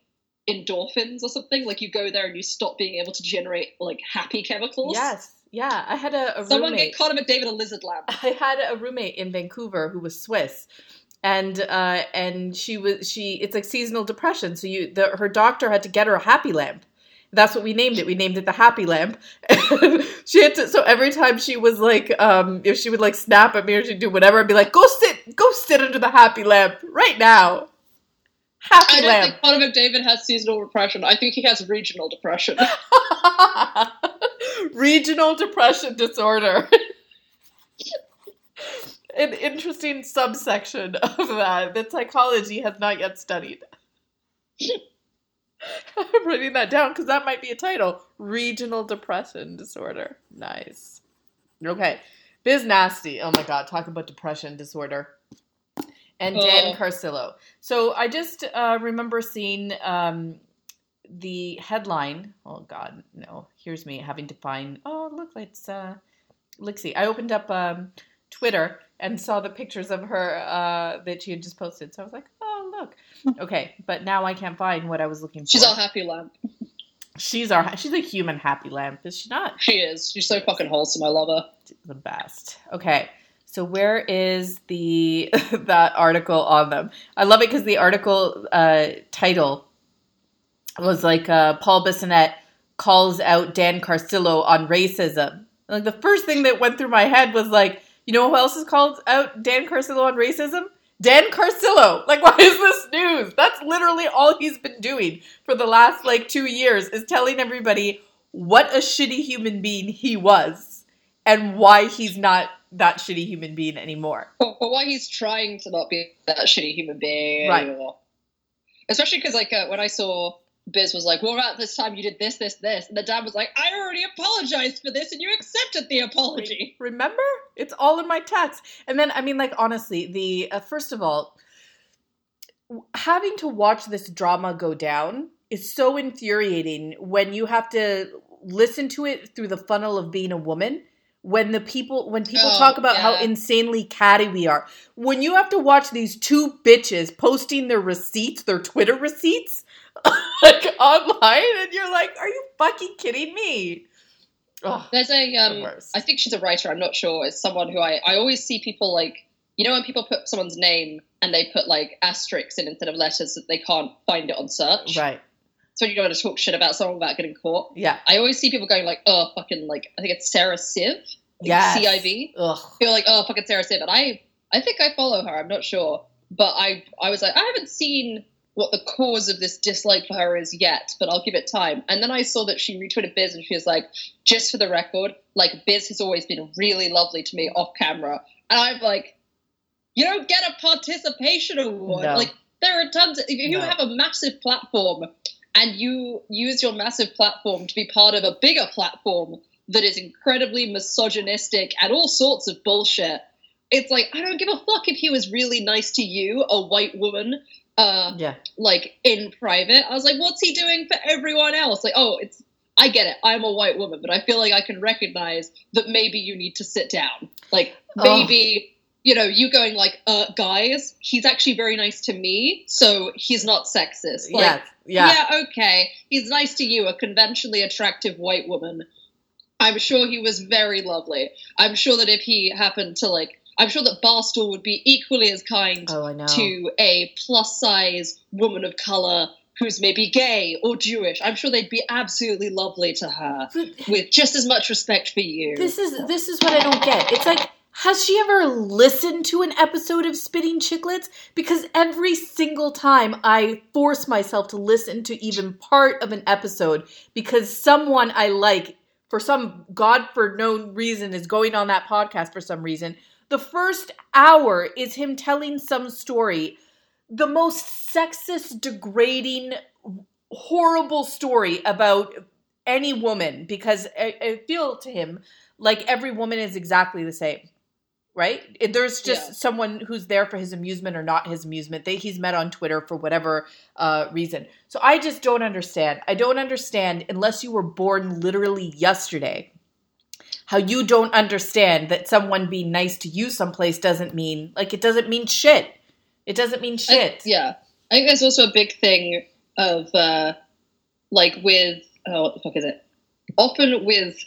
endorphins or something. Like you go there and you stop being able to generate like happy chemicals. Yes. Yeah. I had a, a Someone roommate. get Connor McDavid a lizard lamp. I had a roommate in Vancouver who was Swiss. And uh and she was she it's like seasonal depression. So you the her doctor had to get her a happy lamp. That's what we named it. We named it the happy lamp. she had to so every time she was like um if she would like snap at me or she'd do whatever, I'd be like, Go sit go sit under the happy lamp right now. Happy lamp. I don't lamp. think Connor McDavid has seasonal depression. I think he has regional depression. Regional depression disorder. An interesting subsection of that that psychology has not yet studied. I'm writing that down because that might be a title. Regional depression disorder. Nice. Okay. Biz Nasty. Oh my god, talk about depression disorder. And Dan Oh. Carcillo. So I just uh, remember seeing um, the headline. Oh God, no! Here's me having to find. Oh, look, it's uh, Lixie. I opened up um, Twitter and saw the pictures of her uh, that she had just posted. So I was like, oh look, okay. But now I can't find what I was looking for. She's all happy lamp. she's our she's a human happy lamp, is she not? She is. She's so fucking wholesome. I love her. the best. Okay. So where is the that article on them? I love it because the article uh, title was like uh, Paul Bissonnette calls out Dan Carcillo on racism. Like the first thing that went through my head was like, you know who else is called out Dan Carcillo on racism? Dan Carcillo. Like, why is this news? That's literally all he's been doing for the last like two years is telling everybody what a shitty human being he was and why he's not that shitty human being anymore. But, but why he's trying to not be that shitty human being Right. anymore. Especially because, like, uh, when I saw Biz was like, "Well, about this time you did this, this, this," and the dad was like, "I already apologized for this, and you accepted the apology." Remember? It's all in my text. And then, I mean, like, honestly, the uh, first of all, having to watch this drama go down is so infuriating when you have to listen to it through the funnel of being a woman. When the people, when people Oh, talk about how insanely catty we are, when you have to watch these two bitches posting their receipts, their Twitter receipts, like online, and you're like, are you fucking kidding me? There's a, um, worst. I think she's a writer. I'm not sure. It's someone who I, I always see people like, you know, when people put someone's name and they put like asterisks in instead of letters so that they can't find it on search. right. So when you don't want to talk shit about someone without getting caught. Yeah. I always see people going like, oh, fucking, like, I think it's Sarah Civ. Yeah. CIV. Ugh. People are like, oh, fucking Sarah Siv. And I, I think I follow her. I'm not sure. But I, I was like, I haven't seen what the cause of this dislike for her is yet, but I'll give it time. And then I saw that she retweeted Biz and she was like, just for the record, like, Biz has always been really lovely to me off camera. And I'm like, you don't get a participation award. No. Like, there are tons of, if you No. have a massive platform and you use your massive platform to be part of a bigger platform that is incredibly misogynistic and all sorts of bullshit. It's like I don't give a fuck if he was really nice to you, a white woman, uh, Yeah. like in private. I was like, what's he doing for everyone else? Like, oh, it's I get it. I'm a white woman, but I feel like I can recognize that maybe you need to sit down. Like Oh. maybe you know you going like, uh, guys, he's actually very nice to me, so he's not sexist. Like, yes. Yeah. yeah, okay. He's nice to you, a conventionally attractive white woman. I'm sure he was very lovely. I'm sure that if he happened to like I'm sure that Barstool would be equally as kind Oh, to a plus size woman of color who's maybe gay or Jewish. I'm sure they'd be absolutely lovely to her But with just as much respect for you. this is this is what I don't get. It's like has she ever listened to an episode of Spitting Chicklets? Because every single time I force myself to listen to even part of an episode because someone I like for some God for no reason is going on that podcast for some reason. The first hour is him telling some story, the most sexist, degrading, horrible story about any woman because I, I feel to him like every woman is exactly the same right? There's just Yeah. someone who's there for his amusement or not his amusement that he's met on twitter for whatever uh, reason. So i just don't understand. I don't understand unless you were born literally yesterday how you don't understand that someone being nice to you someplace doesn't mean like it doesn't mean shit it doesn't mean I- shit yeah. I think there's also a big thing of uh, like with oh what the fuck is it? Often with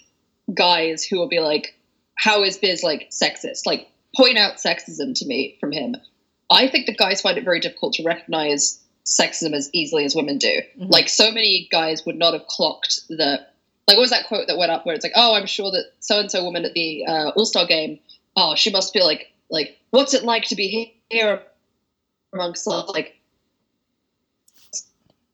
guys who will be like, "How is Biz like sexist?" Like point out sexism to me from him. I think that guys find it very difficult to recognize sexism as easily as women do. Mhm. Like so many guys would not have clocked the like what was that quote that went up where it's like, "Oh, I'm sure that so and so woman at the uh, All Star game, oh, she must feel like like what's it like to be he- here amongst like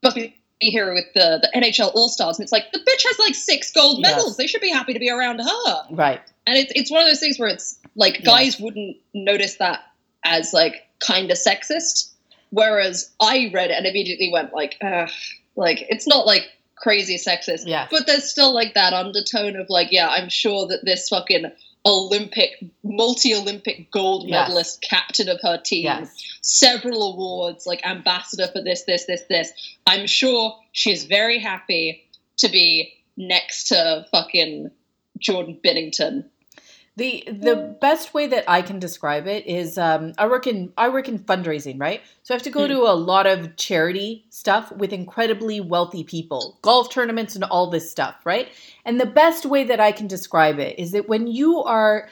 must be here with the, the NHL All Stars, and it's like the bitch has like six gold Yes. medals. They should be happy to be around her. right And it's it's one of those things where it's like guys wouldn't notice that as like kind of sexist, whereas I read it and immediately went like, Ugh. like it's not like crazy sexist, yeah but there's still like that undertone of like, yeah, I'm sure that this fucking Olympic, multi-Olympic gold Yes. medalist captain of her team yes several awards, like ambassador for this, this, this, this. I'm sure she's very happy to be next to fucking Jordan Binnington. The the best way that I can describe it is um, I work in I work in fundraising, right? So I have to go Hmm. to a lot of charity stuff with incredibly wealthy people, golf tournaments and all this stuff, right? And the best way that I can describe it is that when you are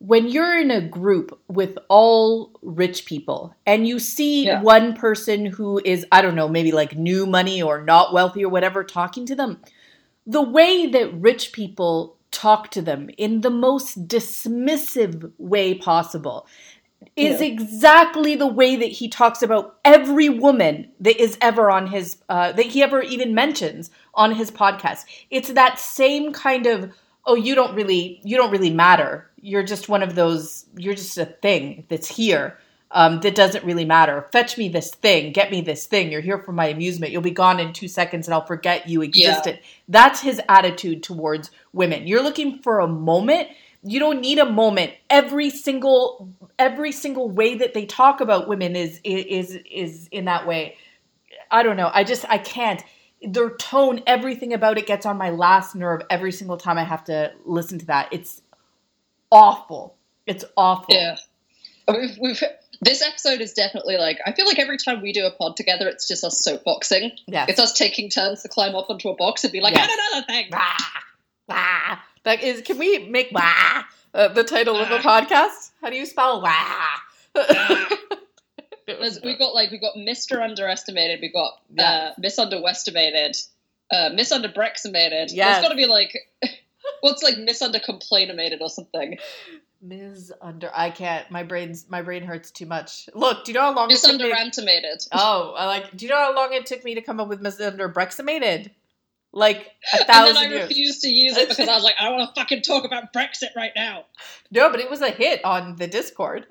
when you're in a group with all rich people and you see Yeah. one person who is I don't know, maybe like new money or not wealthy or whatever talking to them, the way that rich people talk to them in the most dismissive way possible. Is Yeah. exactly the way that he talks about every woman that is ever on his uh, that he ever even mentions on his podcast. It's that same kind of oh you don't really you don't really matter. You're just one of those you're just a thing that's here um, that doesn't really matter. Fetch me this thing. Get me this thing. You're here for my amusement. You'll be gone in two seconds and i'll forget you existed. That's his attitude towards women. You're looking for a moment. You don't need a moment. Every single every single way that they talk about women is is is in that way. I don't know. I just i can't. Their tone everything about it gets on my last nerve every single time i have to listen to that. It's awful. It's awful. Yeah. We've, we've, this episode is definitely like, I feel like every time we do a pod together, it's just us soapboxing. yeah It's us taking turns to climb up onto a box and be like, Yes. and another thing. Wah, wah. That is, can we make wah uh, the title of the podcast? How do you spell wah? There's- We've got like, we've got Mr. Underestimated, we've got Yeah. uh, Misunderestimated, uh, Misunderbrexamated. Yes. There's got to be like, what's like Misundercomplainamated or something? Ms. Under, I can't. My brain's my brain hurts too much. Look, do you know how long it took me? Oh, I like. Do you know how long it took me to come up with Misunderbrexamated? Like a thousand. And then I years. refused to use it because I was like, I don't want to fucking talk about Brexit right now. No, but it was a hit on the Discord.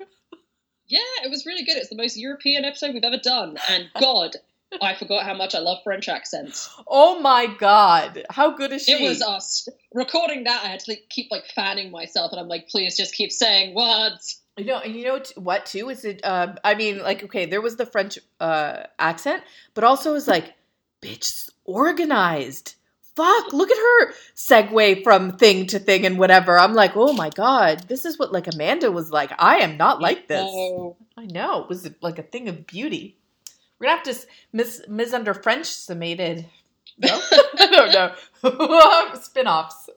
Yeah, it was really good. It's the most European episode we've ever done. And God, I forgot how much I love French accents. Oh my god, how good is she? It was us. Recording that, I had to like, keep like fanning myself, and I'm like, please just keep saying words. You know, and you know what too is it? Uh, I mean, like, okay, there was the French uh, accent, but also it was like, bitch, organized. Fuck, look at her segue from thing to thing and whatever. I'm like, oh my god, this is what like Amanda was like. I am not like this. Oh, I know it was like a thing of beauty. We're gonna have to mis mis under French summated. No, don't know. Spin-offs.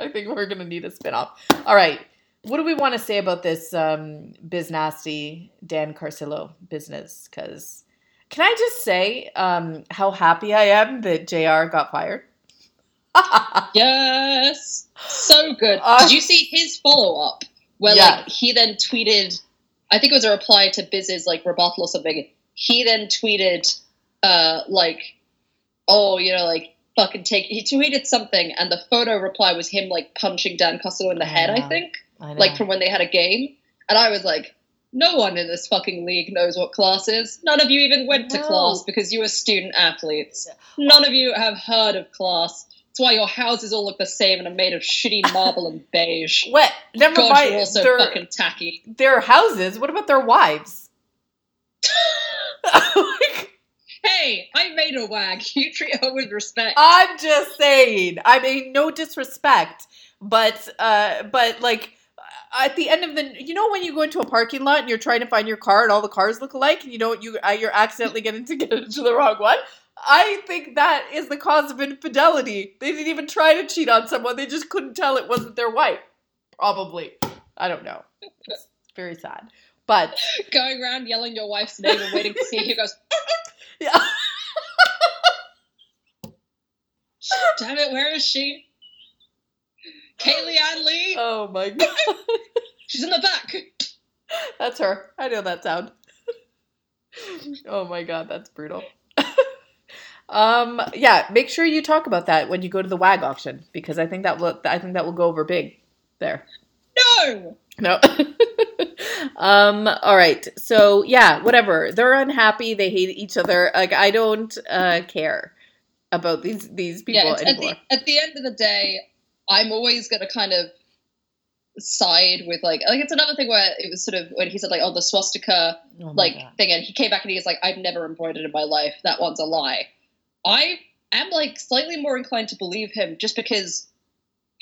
I think we're gonna need a spin-off. All right. what do we want to say about this um, biz nasty Dan Carcillo business? Because can I just say um, how happy I am that Jr. got fired? yes, so good. Uh, Did you see his follow up where Yeah. like he then tweeted? I think it was a reply to Biz's like rebuttal or something. He then tweeted, uh, like, oh, you know, like fucking take. He tweeted something, and the photo reply was him like punching Dan Carcillo in the head. I think, I like from when they had a game, and I was like. No one in this fucking league knows what class is. None of you even went to No. class because you were student athletes. None of you have heard of class. That's why your houses all look the same and are made of shitty marble and beige. what? Never mind. you're also their, fucking tacky. their houses. What about their wives? Hey, I made a wag. You treat her with respect. I'm just saying. I mean, no disrespect, but uh, but like at the end of the, you know, when you go into a parking lot and you're trying to find your car and all the cars look alike, and you know you uh, you're accidentally getting to get into the wrong one. I think that is the cause of infidelity. They didn't even try to cheat on someone; they just couldn't tell it wasn't their wife. Probably, I don't know. It's very sad, but Going around yelling your wife's name and waiting to see who goes, yeah. damn it, where is she? Kaylee Ann Lee? Oh my god. She's in the back. That's her. I know that sound. oh my god, that's brutal. um, yeah, make sure you talk about that when you go to the WAG auction because I think that will I think that will go over big there. No! No. Um, all right. So yeah, whatever. They're unhappy, they hate each other. Like I don't uh care about these these people yeah, it's, at, anymore. the, at the end of the day, I'm always going to kind of side with like like it's another thing where it was sort of when he said like oh the swastika Oh like God. thing and he came back and he was like i've never embroidered in my life that one's a lie i am like slightly more inclined to believe him just because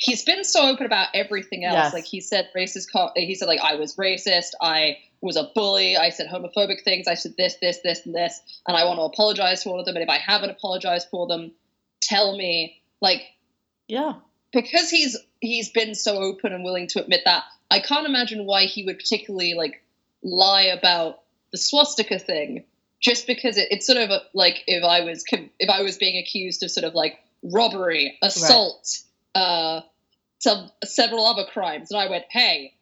he's been so open about everything else. Yes. like he said racist co- he said like i was racist. I was a bully. I said homophobic things. I said this this this and this and i want to apologize for all of them. And if i haven't apologized for them tell me. Like Yeah. because he's he's been so open and willing to admit that i can't imagine why he would particularly like lie about the swastika thing just because it, it's sort of a, like if i was com- if i was being accused of sort of like robbery assault uh some several other crimes and i went hey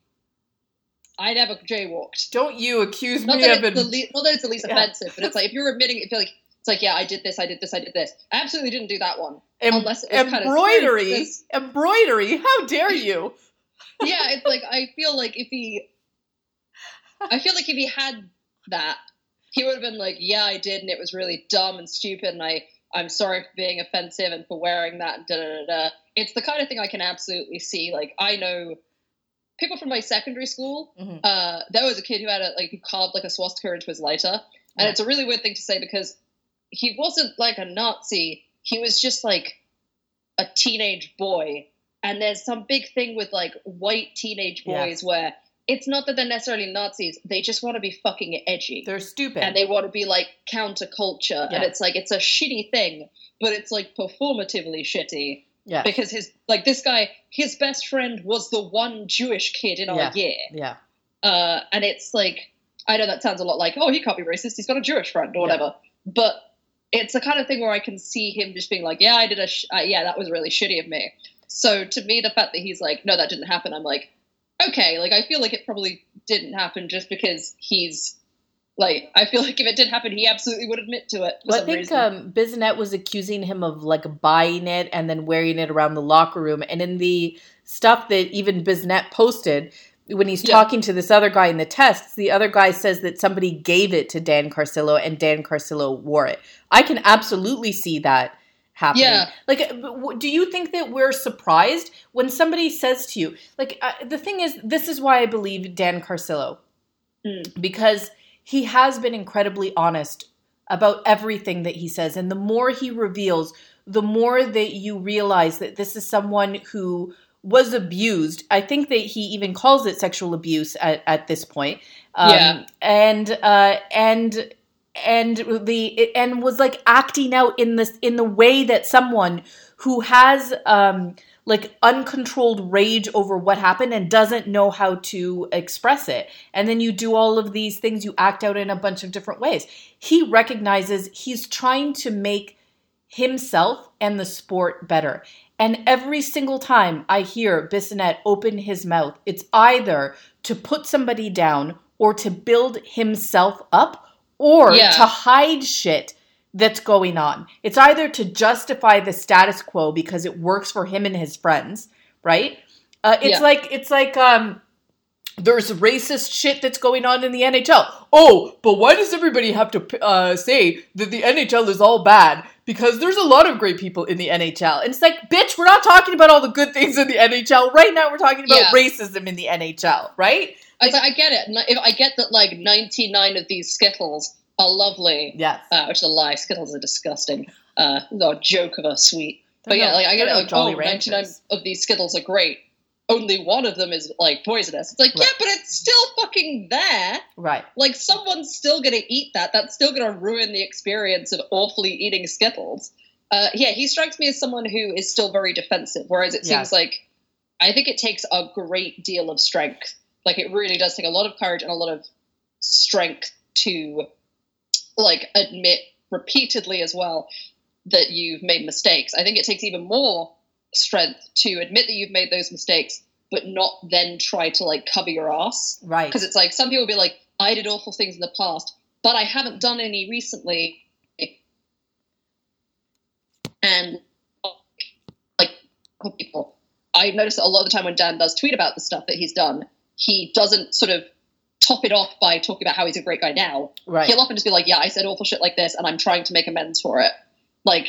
i never jaywalked Don't you accuse not me of it's the an- le- not that it's the least Yeah. offensive but it's like if you're admitting it feel like it's like yeah i did this i did this i did this i absolutely didn't do that one em- unless it was kind of embroidery. embroidery. How dare you? yeah, it's like I feel like if he, I feel like if he had that, he would have been like, "Yeah, I did, and it was really dumb and stupid, and I, I'm sorry for being offensive and for wearing that." Da da da da. It's the kind of thing I can absolutely see. Like I know people from my secondary school. Mhm. Uh, there was a kid who had a like who carved like a swastika into his lighter, and Yeah. it's a really weird thing to say because he wasn't like a Nazi. He was just like a teenage boy. And there's some big thing with like white teenage boys Yes. where it's not that they're necessarily Nazis, they just want to be fucking edgy. They're stupid. and they want to be like counterculture. And it's like it's a shitty thing, but it's like performatively shitty. yeah. Because his like this guy, his best friend was the one Jewish kid in our Yeah. year. yeah. Uh, and it's like, I know that sounds a lot like, oh, he can't be racist. He's got a Jewish friend or Yeah. whatever. But it's the kind of thing where I can see him just being like, yeah, I did a, sh- uh, yeah, that was really shitty of me. So to me, the fact that he's like, no, that didn't happen, I'm like, okay, like I feel like it probably didn't happen just because he's like, I feel like if it did happen, he absolutely would admit to it. Well, I think um, Biznett was accusing him of like buying it and then wearing it around the locker room. And in the stuff that even Biznett posted, when he's Yeah. talking to this other guy in the tests, the other guy says that somebody gave it to Dan Carcillo and Dan Carcillo wore it. I can absolutely see that happening. Yeah. Like, uh, do you think that we're surprised when somebody says to you, like, uh, the thing is, this is why I believe Dan Carcillo Mm. because he has been incredibly honest about everything that he says. And the more he reveals, the more that you realize that this is someone who was abused. I think that he even calls it sexual abuse at, at this point. Um, Yeah. And, uh, and, and the and was like acting out in this in the way that someone who has um like uncontrolled rage over what happened and doesn't know how to express it. And then you do all of these things, you act out in a bunch of different ways. He recognizes he's trying to make himself and the sport better. And every single time I hear Bissonnette open his mouth, it's either to put somebody down or to build himself up or Yeah. to hide shit that's going on. It's either to justify the status quo because it works for him and his friends, right? Uh, it's Yeah. like it's like um there's racist shit that's going on in the NHL. Oh, but why does everybody have to uh, say that the NHL is all bad? Because there's a lot of great people in the NHL. And it's like, bitch, we're not talking about all the good things in the NHL. Right now, we're talking about Yeah. racism in the NHL, right? I, I get it. If I get that, like ninety nine of these Skittles are lovely, Yes. uh, which is a lie. Skittles are disgusting. Uh, no joke of a sweet. They're But yeah, like I get it. Like, oh, 99 Ranchers. of these Skittles are great. Only one of them is like poisonous. It's like, Right. yeah, but it's still fucking there. Right. Like someone's still gonna eat that. That's still gonna ruin the experience of awfully eating Skittles. Uh, yeah, he strikes me as someone who is still very defensive. Whereas it Yes. seems like I think it takes a great deal of strength. Like it really does take a lot of courage and a lot of strength to like admit repeatedly as well that you've made mistakes. I think it takes even more strength to admit that you've made those mistakes, but not then try to like cover your ass. Right. Because it's like some people will be like, I did awful things in the past, but I haven't done any recently. And like people, I notice a lot of the time when Dan does tweet about the stuff that he's done, he doesn't sort of top it off by talking about how he's a great guy now. Right. He'll often just be like, "Yeah, I said awful shit like this, and I'm trying to make amends for it." Like,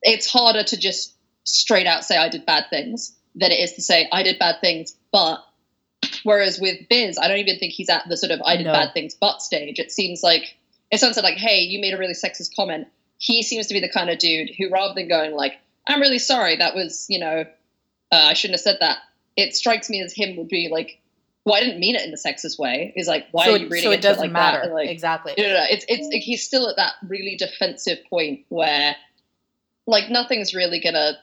it's harder to just straight out say I did bad things than it is to say I did bad things, but. Whereas with Biz, I don't even think he's at the sort of I did No. bad things but stage. It seems like if someone said like, "Hey, you made a really sexist comment," he seems to be the kind of dude who, rather than going like, "I'm really sorry, that was you know, uh, I shouldn't have said that," it strikes me as him would be like, "Well, I didn't mean it in the sexist way." Is like, why so are it, you reading so it doesn't like matter. That? And, like, exactly. no, no, no. It's it's he's still at that really defensive point where, like, nothing's really gonna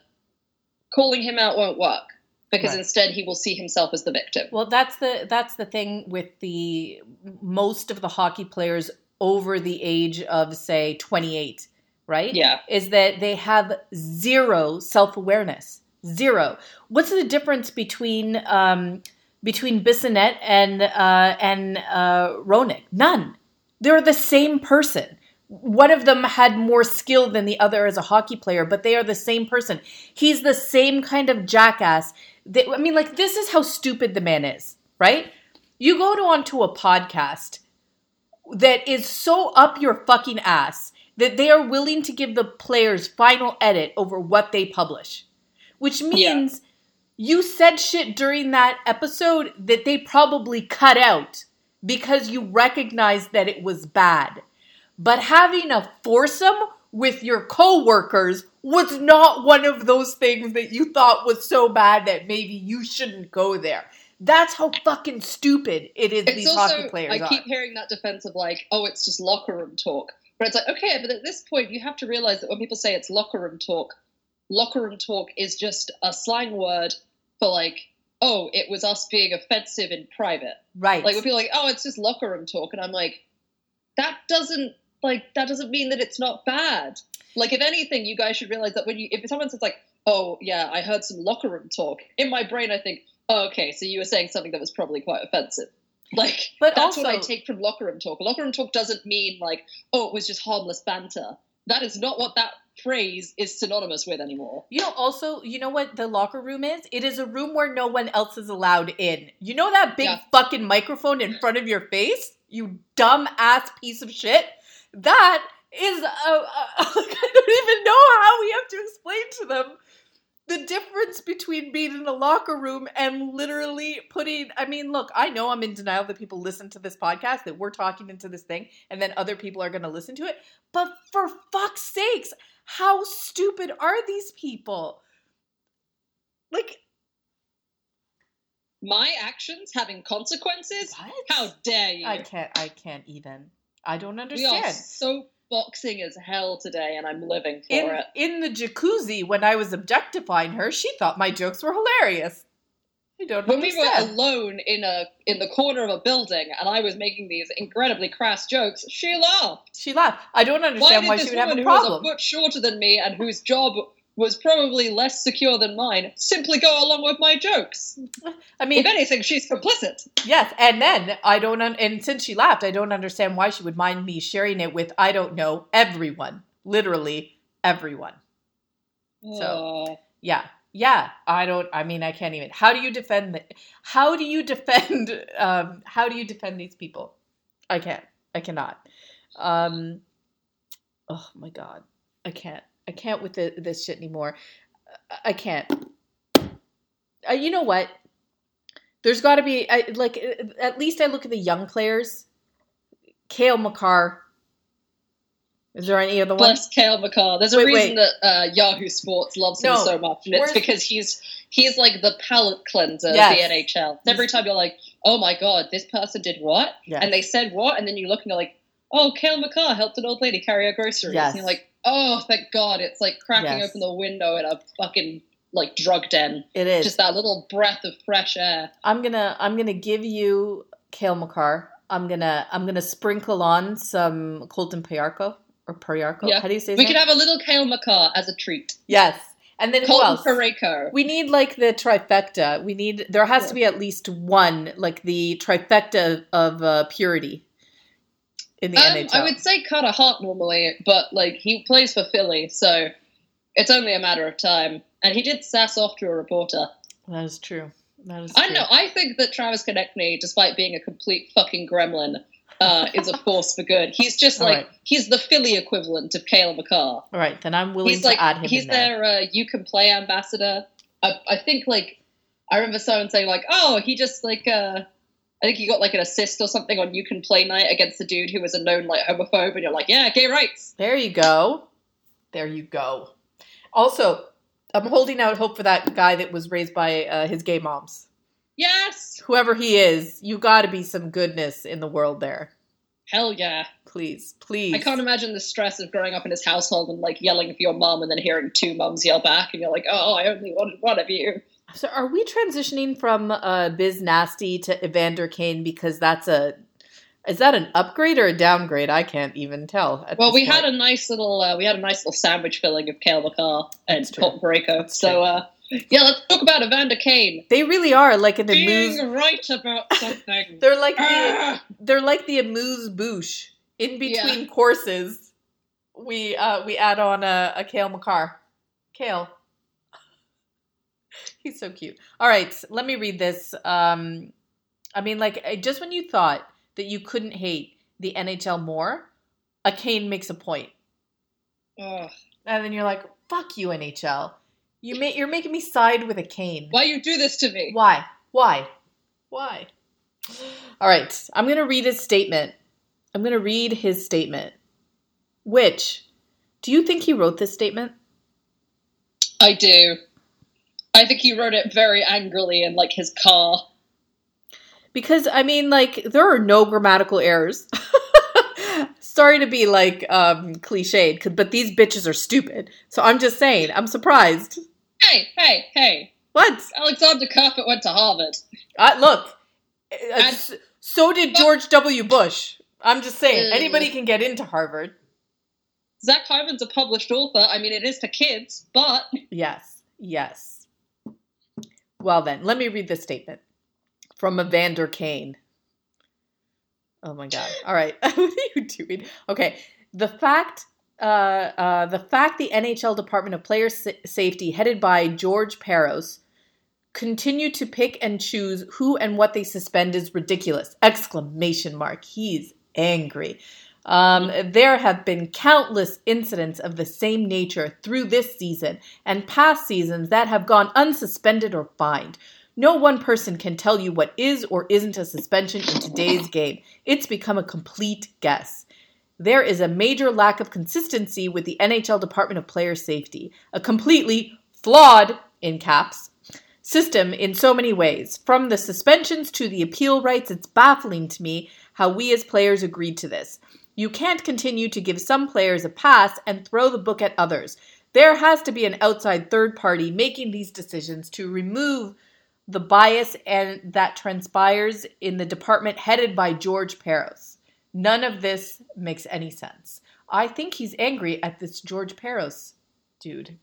calling him out won't work because Right. instead he will see himself as the victim. Well, that's the that's the thing with the most of the hockey players over the age of say 28, right? Yeah, Is that they have zero self-awareness. Zero. What's the difference between um between Bissonnette and uh and uh Roenick? None. They're the same person. One of them had more skill than the other as a hockey player, but they are the same person. He's the same kind of jackass. That, I mean, like, this is how stupid the man is, right? You go to onto a podcast that is so up your fucking ass that they are willing to give the players final edit over what they publish, which means you said shit during that episode that they probably cut out because you recognized that it was bad. But having a foursome with your coworkers was not one of those things that you thought was so bad that maybe you shouldn't go there. That's how fucking stupid it is it's these also hockey players I are. keep hearing that defense of like, oh, it's just locker room talk. But it's like, okay, but at this point, you have to realize that when people say it's locker room talk, locker room talk is just a slang word for like, oh, it was us being offensive in private. right. Like when people are like, oh, it's just locker room talk, and I'm like, that doesn't like that doesn't mean that it's not bad. Like if anything, you guys should realize that when you if someone says like, oh yeah, I heard some locker room talk, in my brain I think, oh, okay, so you were saying something that was probably quite offensive. Like But that's what I take from locker room talk. Locker room talk doesn't mean like, oh, it was just harmless banter. That is not what that phrase is synonymous with anymore. You know, also, you know what the locker room is? It is a room where no one else is allowed in. You know that big Yeah. fucking microphone in front of your face? You dumb ass piece of shit? That is, uh, uh, I don't even know how we have to explain to them the difference between being in a locker room and literally putting. I mean, look, I know I'm in denial that people listen to this podcast, that we're talking into this thing, and then other people are going to listen to it. But for fuck's sakes, how stupid are these people? Like, My actions having consequences? what? How dare you? I can't. I can't even. I don't understand we are understand. so boxing as hell today, and I'm living for In, it. in the jacuzzi, when I was objectifying her, she thought my jokes were hilarious. I don't When we were alone in a in the corner of a building, and I was making these incredibly crass jokes, she laughed. she laughed. I don't understand why, this she would have a who was a foot shorter than me and whose job was probably less secure than mine simply go along with my jokes? I mean, If anything, she's complicit. Yes, and then I don't, un- and since she laughed, I don't understand why she would mind me sharing it with I don't know everyone, literally everyone. So- Yeah, yeah. I don't. I mean, I can't even. How do you defend? The, how do you defend? Um, how do you defend these people? I can't. I cannot. Um, oh my god, I can't. I can't with the, this shit anymore. I- can't. Uh, you know what? There's got to be I, like uh, at least I look at the young players. Cale Makar. Is there any other one? bless Cale Makar. There's a Wait, reason wait. that uh, Yahoo Sports loves him so much, and it's because he's he's like the palate cleanser Yes. of the NHL. Every time you're like, oh my god, this person did what? Yes. And they said what? And then you look and you're like, oh, Cale Makar helped an old lady carry her groceries. Yes. And you're like, oh, thank God. It's like cracking Yes. open the window in a fucking like drug den. It is. Just that little breath of fresh air. I'm gonna I'm gonna give you Cale Makar. I'm gonna I'm gonna sprinkle on some Colton Payarko or Payarko. Yeah. How do you say We could have a little Cale Makar as a treat. yes. And then Colton? Parayko. We need like the trifecta. We need there has to be at least one like the trifecta of uh, purity in the Um, NHL. I would say Carter Hart normally, but like he plays for Philly, so it's only a matter of time. And he did sass off to a reporter. that is true. That is I true. know. I think that Travis Konecny, despite being a complete fucking gremlin, uh, is a force for good. He's just like right. he's the Philly equivalent of Cale Makar. All right, then I'm willing He's to like add him he's in there. their uh, you can play ambassador. I, I think like I remember someone saying like, oh, he just like uh, I think he got like an assist or something on you can play night against the dude who was a known like homophobe, and you're like, yeah, gay rights. There you go. There you go. Also, I'm holding out hope for that guy that was raised by uh, his gay moms. Yes, Whoever he is, you got to be some goodness in the world there. hell yeah. Please, please. I can't imagine the stress of growing up in his household and like yelling for your mom and then hearing two moms yell back, and you're like, oh, I only wanted one of you. So, are we transitioning from uh, Biz Nasty to Evander Kane because that's a is that an upgrade or a downgrade? I can't even tell. Well, we point. had a nice little uh, we had a nice little sandwich filling of Cale Makar and. Colton Parayko. So uh, yeah, let's talk about Evander Kane They really are like an being amuse. right about something. They're like the Ah! they're like the amuse bouche. In between Yeah. courses, we uh we add on a, a Cale Makar. Cale. He's so cute. All right, let me read this. Um I mean like just when you thought that you couldn't hate the NHL more, a Kane makes a point. Ugh. And then you're like, "Fuck you NHL. You ma- you're making me side with a Kane." Why you do this to me? Why? Why? Why? All right, I'm going to read his statement. I'm going to read his statement. Which, do you think he wrote this statement? I do. I think he wrote it very angrily in like his car. Because, I mean, like, there are no grammatical errors. Sorry to be, like, um, cliched, but these bitches are stupid. So I'm just saying, I'm surprised. Hey, hey, hey! What? Alexander Kerfoot went to Harvard. Uh, look, uh, And- so did George W. Bush. I'm just saying, Uh. anybody can get into Harvard. Zach Hyman's a published author. I mean, it is for kids, but Yes, yes. Well, then, let me read the statement from Evander Kane. Oh my God! All right, what are you doing? Okay, the fact, uh, uh, the fact, the NHL Department of Player Sa- Safety, headed by George Parros, continue to pick and choose who and what they suspend is ridiculous! Exclamation mark. He's angry. Um, there have been countless incidents of the same nature through this season and past seasons that have gone unsuspended or fined. No one person can tell you what is or isn't a suspension in today's game. It's become a complete guess. There is a major lack of consistency with the NHL Department of Player Safety, a completely flawed, in caps, system in so many ways. From the suspensions to the appeal rights, it's baffling to me how we as players agreed to this. You can't continue to give some players a pass and throw the book at others. There has to be an outside third party making these decisions to remove the bias and that transpires in the department headed by George Parros. None of this makes any sense. I think he's angry at this George Parros dude.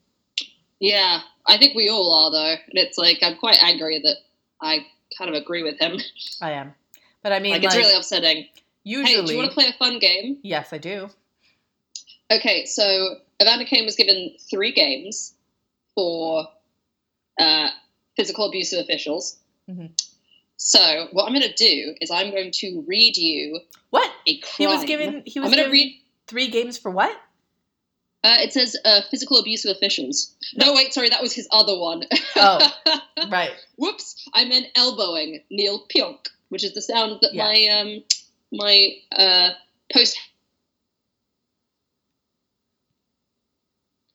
Yeah, I think we all are though. And it's like I'm quite angry that I kind of agree with him. I am. But I mean like, it's really upsetting. Usually Hey, do you want to play a fun game? Yes, I do. Okay, so Evander Kane was given three games for uh, physical abuse of officials. Mhm. So what I'm going to do is I'm going to read you What? a crime. He was given he was I'm going to read. three games for what? Uh, it says uh, physical abuse of officials. No, wait, sorry, that was his other one. Oh. Right. Whoops, I meant elbowing Neil Pionk, which is the sound that my um my uh post.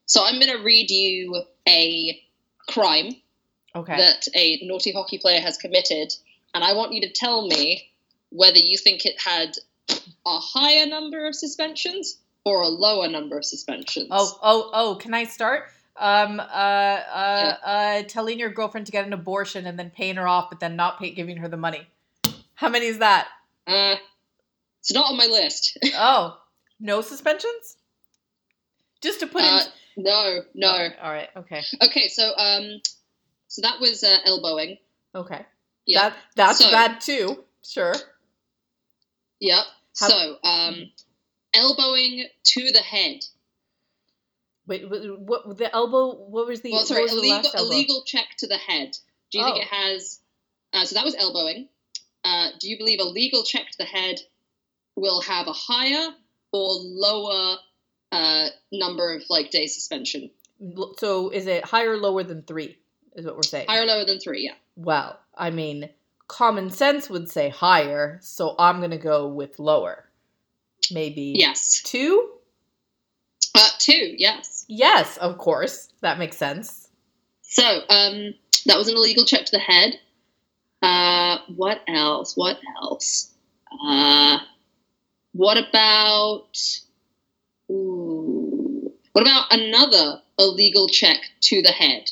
So I'm going to read you a crime Okay. that a naughty hockey player has committed, and I want you to tell me whether you think it had a higher number of suspensions or a lower number of suspensions. Oh, oh, oh! Can I start? Um, uh, uh, uh, telling your girlfriend to get an abortion and then paying her off, but then not pay, giving her the money. How many is that? Uh, it's not on my list. Oh, no suspensions. Just to put Uh, in. no, no. All right. Okay. Okay, so um, so that was uh, elbowing. Okay. Yeah, That that's So- bad too. Sure. yep. How- So um, elbowing to the head. Wait, what, the elbow? What was the? Well, sorry, what was the illegal illegal check to the head. Do you think Oh. it has? Uh, so that was elbowing. Uh, do you believe a legal check to the head will have a higher or lower uh, number of like day suspension? So is it higher or lower than three? Is what we're saying. Higher or lower than three? Yeah. Well, I mean, common sense would say higher, so I'm gonna go with lower. Maybe Yes. two. Uh, two. Yes. Yes, of course. That makes sense. So um, that was an illegal check to the head. Uh, what else? What else? Uh, what about? Ooh, what about another illegal check to the head?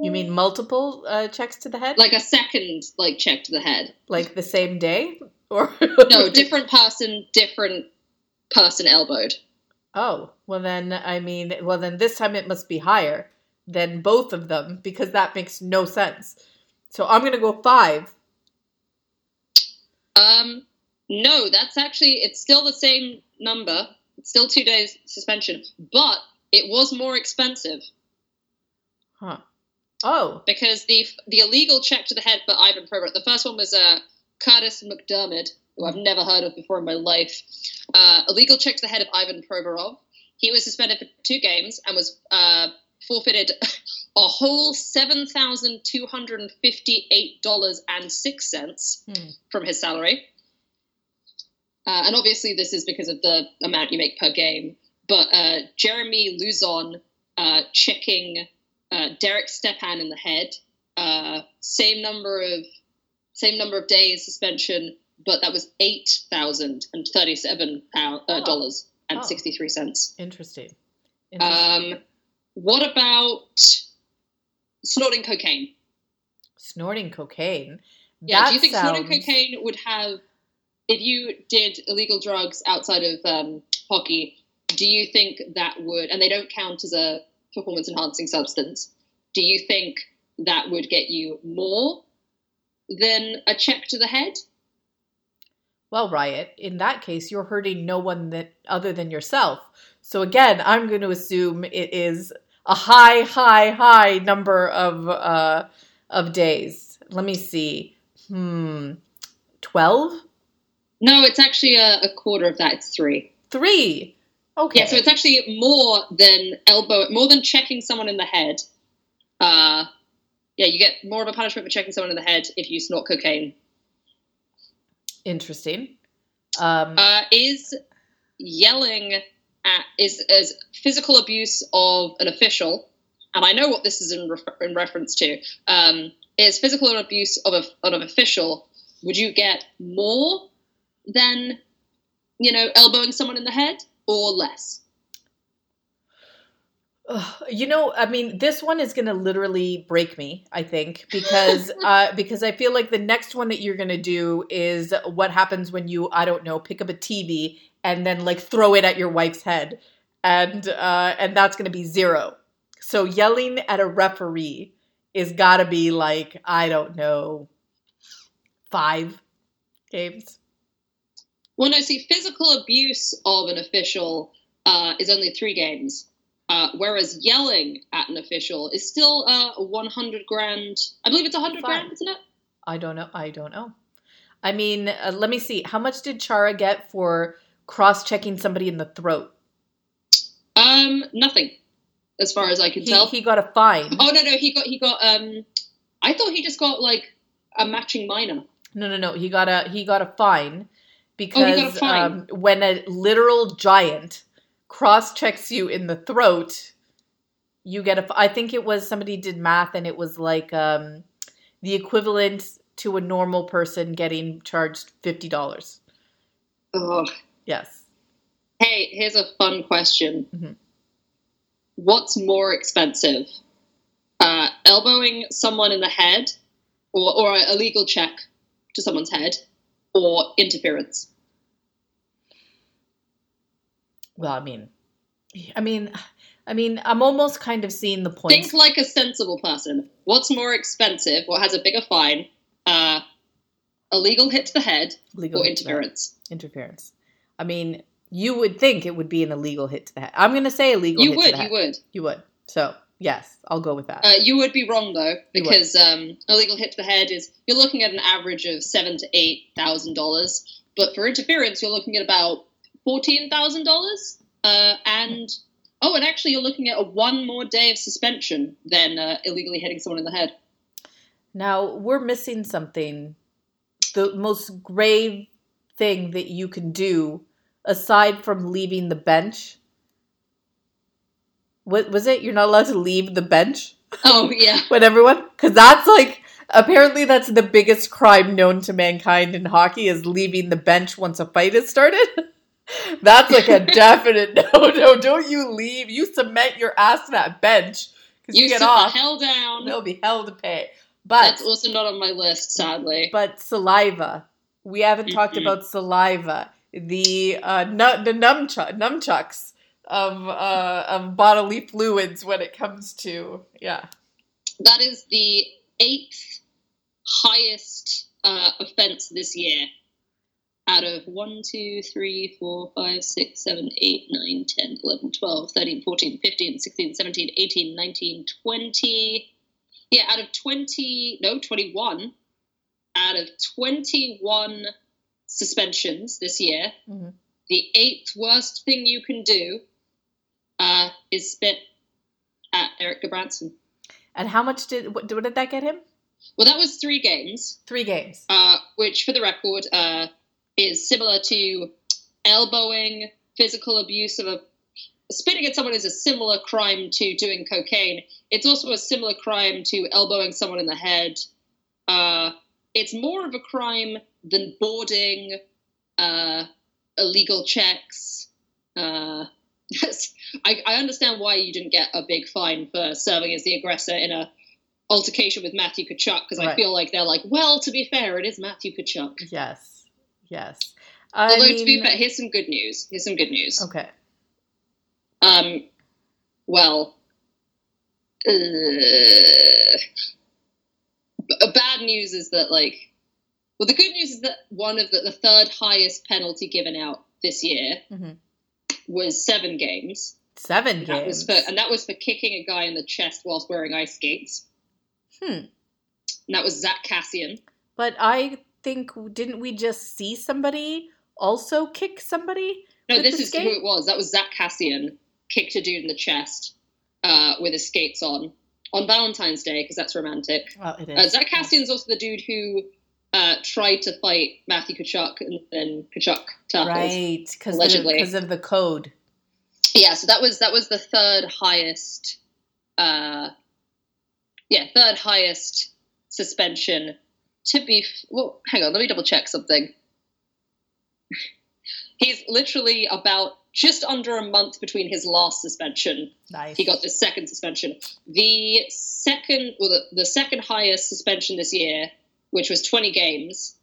You mean multiple uh, checks to the head, Like a second, like check to the head. like the same day, or No, different person, different person elbowed. Oh, well then, I mean, well then this time it must be higher than both of them because that makes no sense. So I'm gonna go five. Um, no, that's actually it's still the same number. It's still two days suspension, but it was more expensive. Huh. Oh, because the the illegal check to the head for Ivan Provorov. The first one was uh, Curtis McDermott, who I've never heard of before in my life. Uh, illegal check to the head of Ivan Provorov. He was suspended for two games and was uh, forfeited a whole seven thousand two hundred and fifty-eight dollars and six cents Hmm. from his salary. Uh, and obviously, this is because of the amount you make per game. But uh, Jeremy Lauzon uh, checking uh, Derek Stepan in the head. Uh, same number of same number of days suspension, but that was eight thousand and thirty-seven uh, Oh. dollars and Oh. sixty-three cents. interesting. Interesting. Um, what about snorting cocaine? Snorting cocaine. Yeah, That do you think sounds... snorting cocaine would have, if you did illegal drugs outside of um, hockey, do you think that would, and they don't count as a performance enhancing substance, do you think that would get you more than a check to the head? Well, Riot, in that case, you're hurting no one that other than yourself. So again, I'm going to assume it is a high, high, high number of uh, of days. Let me see. Hmm, twelve, No, it's actually a, a quarter of that. It's three. three. Okay. Yeah, so it's actually more than elbow, more than checking someone in the head. Uh, yeah, you get more of a punishment for checking someone in the head if you snort cocaine. Interesting. Um, uh, is yelling at is is physical abuse of an official, and I know what this is in, refer- in reference to. Um, is physical abuse of a, of an official? Would you get more than you know, elbowing someone in the head or less? You know, I mean, this one is going to literally break me. I think because uh, because I feel like the next one that you're going to do is what happens when you I don't know pick up a TV and then like throw it at your wife's head, and uh, and that's going to be zero. So yelling at a referee is got to be like I don't know five games. Well, no, see, physical abuse of an official uh, is only three games, uh, whereas yelling at an official is still uh, 100 grand. I believe it's 100 Fine. grand, isn't it? I don't know. I don't know. I mean, uh, let me see. How much did Chara get for cross checking somebody in the throat? Um, nothing, as far as I can He, tell. he got a fine. oh no, no, he got he got. Um, I thought he just got like a matching minor. No, no, no. He got a he got a fine because fine. Um, when a literal giant cross checks you in the throat, you get a. I think it was somebody did math and it was like um, the equivalent to a normal person getting charged fifty dollars. Oh, Yes. hey, here's a fun question. Mhm. What's more expensive, uh, elbowing someone in the head, or or a legal check to someone's head, or interference? Well, I mean, I mean, I mean, I'm almost kind of seeing the point. Think like a sensible person. What's more expensive? What has a bigger fine? Uh, a legal hit to the head legal or hit to the head. interference? Interference. I mean, you would think it would be an illegal hit to the head. I'm going to say illegal You hit to would, the head. you would. You would. So, yes, I'll go with that. Uh, you would be wrong though, because um, a legal hit to the head is you're looking at an average of seven to eight thousand dollars, but for interference you're looking at about fourteen thousand dollars. Uh, and oh, and actually you're looking at a one more day of suspension than uh, illegally hitting someone in the head. Now, we're missing something. The most grave thing that you can do, aside from leaving the bench, what was it? You're not allowed to leave the bench Oh yeah, with everyone? Because that's like, apparently, that's the biggest crime known to mankind in hockey is leaving the bench once a fight has started. That's like a definite no, no. Don't you leave? You cement your ass to that bench because you, you get off. hell down. There'll be hell to pay. But That's also not on my list, sadly. but saliva. We haven't talked Mhm. about saliva. The uh, nu- the numchuck numchucks of uh, of bodily fluids when it comes to yeah. That is the eighth highest uh, offense this year. Out of 1, 2, 3, 4, 5, 6, 7, 8, 9, 10, 11, 12, 13, 14, 15, 16, 17, 18, 19, 20. Yeah, out of 20, no, 21. Out of 21 suspensions this year, Mhm. the eighth worst thing you can do uh, is spit at Erik Gudbranson. And how much did what, what did that get him? Well, that was three games, Three games. uh, which, for the record, uh, is similar to elbowing, physical abuse of a. Spitting at someone is a similar crime to doing cocaine. It's also a similar crime to elbowing someone in the head. Uh, it's more of a crime than boarding, uh, illegal checks. Uh, yes, I, I understand why you didn't get a big fine for serving as the aggressor in a altercation with Matthew Tkachuk because I feel like they're like, well, to be fair, it is Matthew Tkachuk. Yes, yes. I Although to be fair, here's some good news. Here's some good news. okay. Um, well, uh, b- bad news is that like, well, the good news is that one of the, the third highest penalty given out this year Mhm. Was seven games. Seven That was games. for, and that was for kicking a guy in the chest whilst wearing ice skates. Hmm. And that was Zack Kassian. But I think didn't we just see somebody also kick somebody? No, this is skate? who it was. That was Zack Kassian kicked a dude in the chest uh, with his skates on on Valentine's Day because that's romantic. Well, it is. Uh, Zack Kassian's also the dude who uh, tried to fight Matthew Tkachuk and then Tkachuk tackled. right because allegedly. because of the code. Yeah, so that was that was the third highest. Uh, yeah, third highest suspension. To be f- well, hang on, let me double check something. he's literally about just under a month between his last suspension. Nice. He got the second suspension. The second, well, the, the second highest suspension this year, which was 20 games,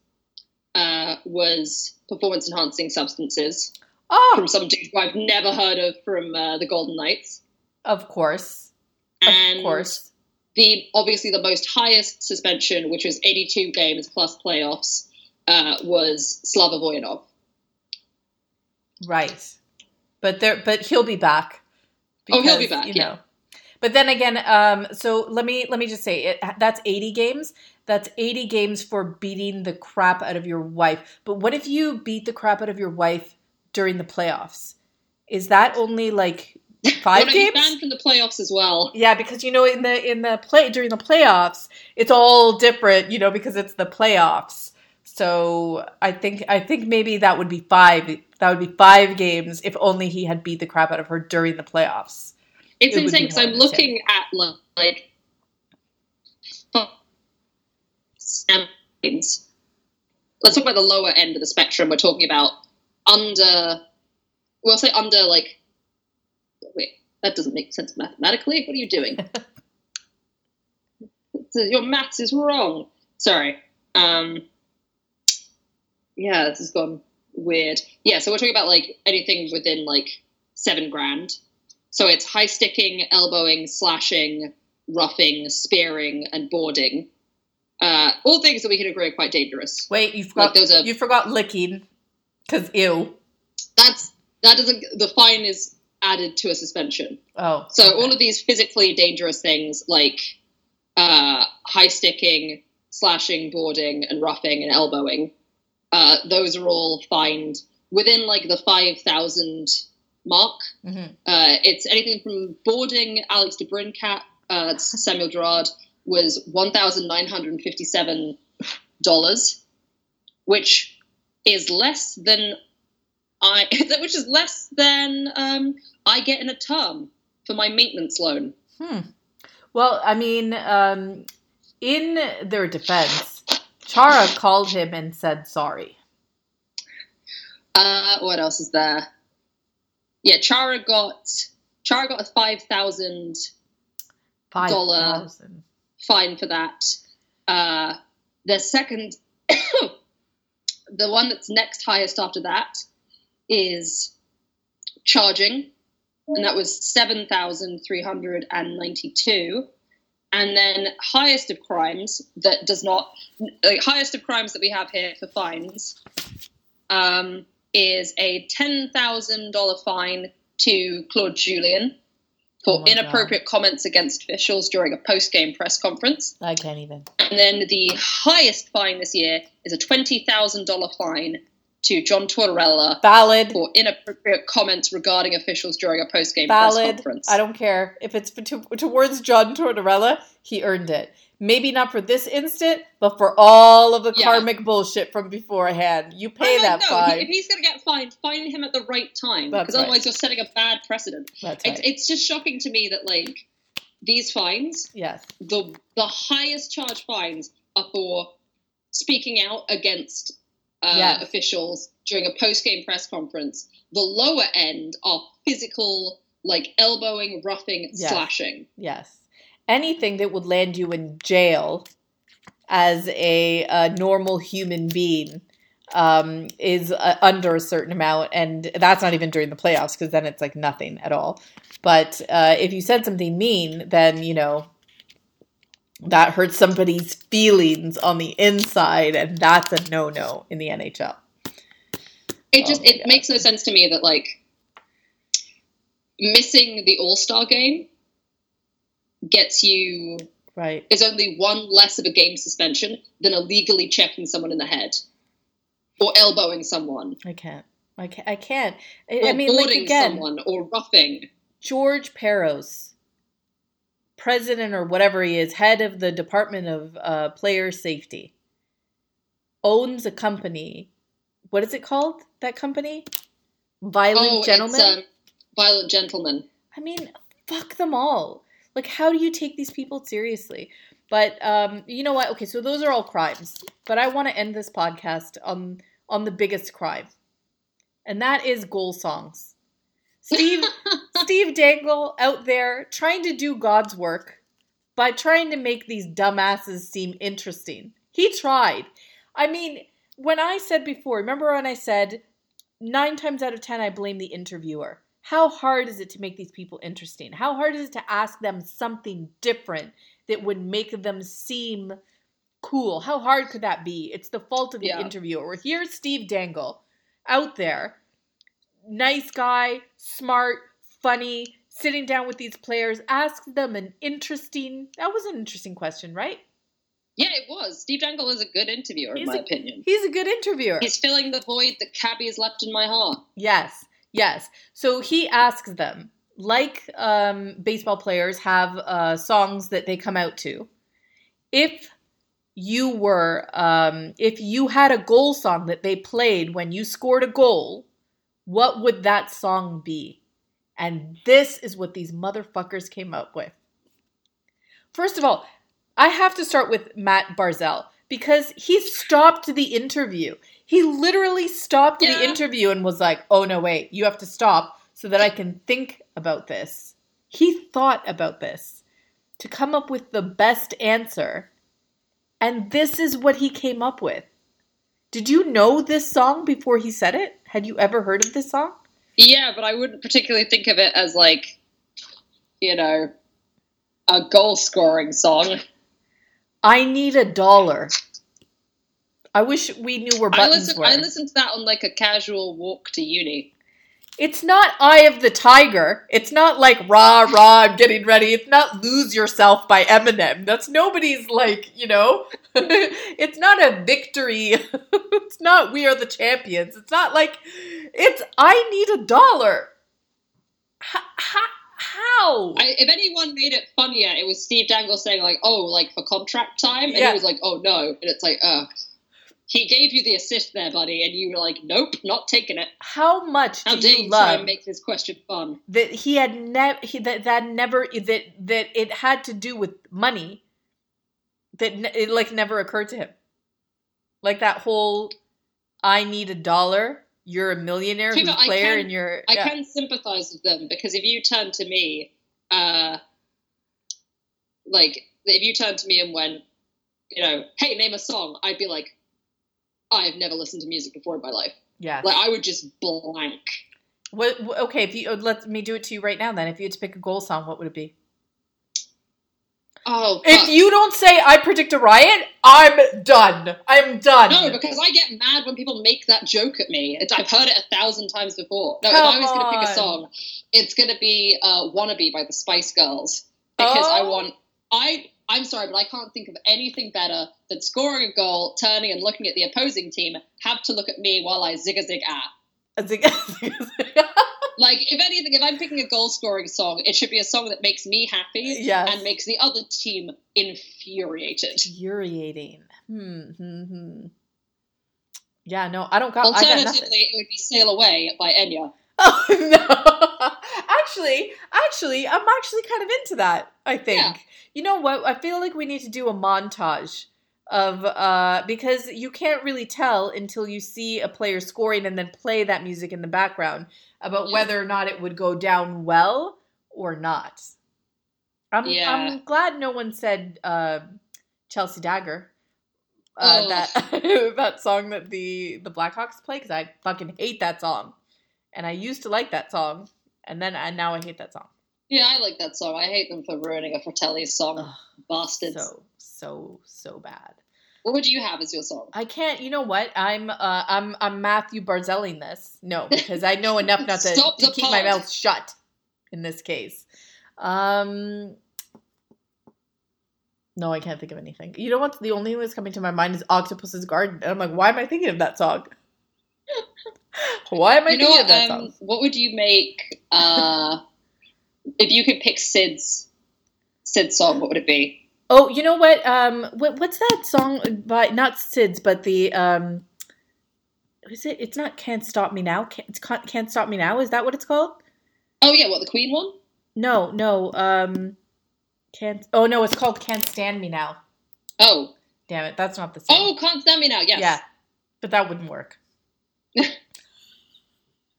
uh, was performance enhancing substances oh, from some dude who I've never heard of from uh, the Golden Knights. of course. Of course. the obviously the most highest suspension, which was 82 games plus playoffs, uh, was Slava Voynov. Right. But there but he'll be back. Oh, he'll be back, You yeah. know. But then again, um, so let me let me just say it, that's 80 games. That's 80 games for beating the crap out of your wife. But what if you beat the crap out of your wife during the playoffs? Is that only like five Well, games? banned from the playoffs as well. Yeah, because you know in the in the play during the playoffs, it's all different, you know, because it's the playoffs. So I think I think maybe that would be five. That would be five games if only he had beat the crap out of her during the playoffs. It's It insane because I'm looking at like games. Let's talk about the lower end of the spectrum. We're talking about under. We'll say under like. Wait, that doesn't make sense mathematically. What are you doing? Your maths is wrong. Sorry. Um. Yeah, this has gone weird. Yeah, so we're talking about like anything within like seven grand. So it's high sticking, elbowing, slashing, roughing, spearing, and boarding. Uh, all things that we can agree are quite dangerous. Wait, you Like forgot there's a you forgot licking because ew. that's that doesn't the fine is added to a suspension. Oh, So okay. all of these physically dangerous things like uh, high sticking, slashing, boarding, and roughing and elbowing, uh, those are all fined within like the five thousand mark. Mhm. Uh, it's anything from boarding Alex DeBrincat, uh, Samuel Girard was one thousand nine hundred and fifty-seven dollars, which is less than I, which is less than um, I get in a term for my maintenance loan. Hmm. Well, I mean, um, in their defense, Chara called him and said sorry. Uh, what else is there? Yeah, Chara got Chara got a five thousand Dollar. Fine for that. Uh, the second, the one that's next highest after that is charging, and that was seven thousand three hundred and ninety-two. And then highest of crimes that does not, like, highest of crimes that we have here for fines, um, is a ten thousand dollar fine to Claude Julien Oh for God. inappropriate comments against officials during a post-game press conference. I can't even. And then the highest fine this year is a twenty thousand dollar fine to John Tortorella Valid. for inappropriate comments regarding officials during a post-game press conference. I don't care if it's to, towards John Tortorella. He earned it. Maybe not for this instant, but for all of the Yeah. karmic bullshit from beforehand. You pay that know, fine. If he's going to get fined, fine him at the right time, because right. otherwise you're setting a bad precedent. That's It's, right. it's just shocking to me that like these fines, yes. the the highest charge fines are for speaking out against uh, Yes. officials during a post game press conference. The lower end are physical, like elbowing, roughing, Yes. slashing. Yes. Anything that would land you in jail as a, a normal human being um, is uh, under a certain amount, and that's not even during the playoffs because then it's like nothing at all. But uh, if you said something mean, then you know that hurts somebody's feelings on the inside, and that's a no-no in the NHL. It just Oh it makes no sense to me that like missing the All Star game gets you Right? is only one less of a game suspension than illegally checking someone in the head or elbowing someone I can't. I can't. I can't. I, I mean, like again, someone or roughing. George Parros, president or whatever he is, head of the Department of uh, Player Safety, owns a company. What is it called? That company? Violent oh, Gentlemen? Um, violent gentleman. I mean, fuck them all. Like, how do you take these people seriously? But um, you know what? Okay, so those are all crimes. But I want to end this podcast on on the biggest crime. and that is goal songs. Steve Steve Dangle out there trying to do God's work by trying to make these dumbasses seem interesting. He tried. I mean, when I said before, remember when I said nine times out of ten I blame the interviewer. How hard is it to make these people interesting? How hard is it to ask them something different that would make them seem cool? How hard could that be? It's the fault of the Yeah. interviewer. Here's Steve Dangle out there, nice guy, smart, funny, sitting down with these players, asks them an interesting, that was an interesting question, right? Yeah, it was. Steve Dangle is a good interviewer, in my a- opinion. He's a good interviewer. He's filling the void that Cabby has left in my heart. Yes, yes. So he asks them, like um, baseball players have uh, songs that they come out to. If you were, um, if you had a goal song that they played when you scored a goal, what would that song be? And this is what these motherfuckers came up with. First of all, I have to start with Matt Barzal because he stopped the interview. He literally stopped Yeah. the interview and was like, "Oh no, wait, you have to stop so that I can think about this." He thought about this to come up with the best answer. And this is what he came up with. Did you know this song before he said it? Had you ever heard of this song? Yeah, but I wouldn't particularly think of it as like, you know, a goal scoring song. I need a dollar. I wish we knew where I buttons listened, were. I listened to that on like a casual walk to uni. It's not Eye of the Tiger. It's not like rah rah, I'm getting ready. It's not Lose Yourself by Eminem. That's nobody's like, you know, it's not a victory. it's not We Are the Champions. It's not like, it's I need a dollar. How? I, if anyone made it funnier, it was Steve Dangle saying like, "Oh, like for contract time," and Yeah. he was like, "Oh no," and it's like, "Uh." He gave you the assist there, buddy, and you were like, "Nope, not taking it." How much How do dare you try love and make this question fun? that he had never that that never that that it had to do with money that ne- it like never occurred to him like that whole i need a dollar you're a millionaire who's I player can- and you're I can sympathize with them because if you turn to me, uh, like if you turn to me and went, you know, hey, name a song, I'd be like, I've never listened to music before in my life. yeah Like I would just blank. what, okay if you uh, let me do it to you right now then if you had to pick a goal song what would it be Oh, if fuck. you don't say i predict a riot i'm done i'm done No, because I get mad when people make that joke at me. It's, I've heard it a thousand times before. No, if I was going to pick a song, it's going to be uh, "Wannabe" by the Spice Girls because I Oh. want. I I'm sorry, but I can't think of anything better than scoring a goal, turning and looking at the opposing team. Have to look at me while I zig a zig ah. Like, if anything, if I'm picking a goal scoring song, it should be a song that makes me happy Yes. and makes the other team infuriated. infuriating hmm, hmm, hmm. yeah no i don't got i got Alternatively, it would be "Sail Away" by Enya. Oh no. actually, actually, I'm actually kind of into that, I think. Yeah. You know what? I feel like we need to do a montage of uh because you can't really tell until you see a player scoring and then play that music in the background about Yeah. whether or not it would go down well or not. I'm Yeah. I'm glad no one said uh Chelsea Dagger. Uh, Oh. that that song that the the Blackhawks play because I fucking hate that song, and I used to like that song, and then and now I hate that song. Yeah, I like that song. I hate them for ruining a Fratelli song. Ugh, Bastards. so so so bad. What would you have as your song? I can't. You know what? I'm uh I'm I'm Matthew Barzelling this. No, because I know enough not to, to keep my mouth shut in this case. Um. No, I can't think of anything. You know what? The only thing that's coming to my mind is Octopus's Garden. And I'm like, why am I thinking of that song? why am I you know thinking that Um, what would you make uh, if you could pick Sid's Sid's song? What would it be? Oh, you know what? Um, what, what's that song by not Sid's, but the um, is it? It's not "Can't Stop Me Now." Can't, it's Can't Can't Stop Me Now. Is that what it's called? Oh yeah, what the Queen one? No, no. Um, can't. Oh no, it's called "Can't Stand Me Now." Oh, Damn it, that's not the same. oh, can't stand me now. Yes. Yeah, but that wouldn't work.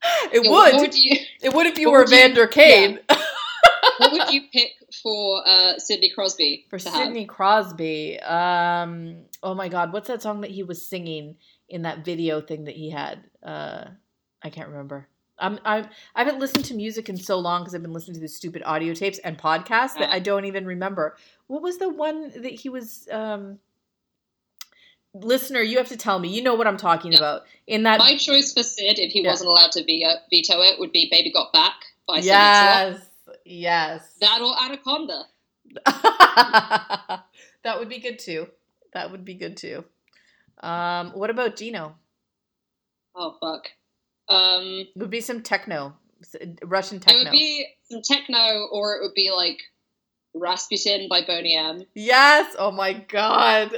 It Yeah, would. Would you, it would if you were would you- Vander Kane. what would you pick for uh, Sidney Crosby For have? Sidney Crosby, um, oh my God, what's that song that he was singing in that video thing that he had? Uh, I can't remember. I'm, I'm, I haven't listened to music in so long because I've been listening to these stupid audio tapes and podcasts that I don't even remember. What was the one that he was? Um, listener, you have to tell me. You know what I'm talking Yeah. about. In that, My choice for Sid, if he Yeah. wasn't allowed to veto, veto it, would be "Baby Got Back" by yes, yes. That or "Anaconda." that would be good too. That would be good too. Um, what about Gino? Oh fuck. Um, Would be some techno, Russian techno. it would be some techno, or it would be like "Rasputin" by Boney M. yes. Oh my god.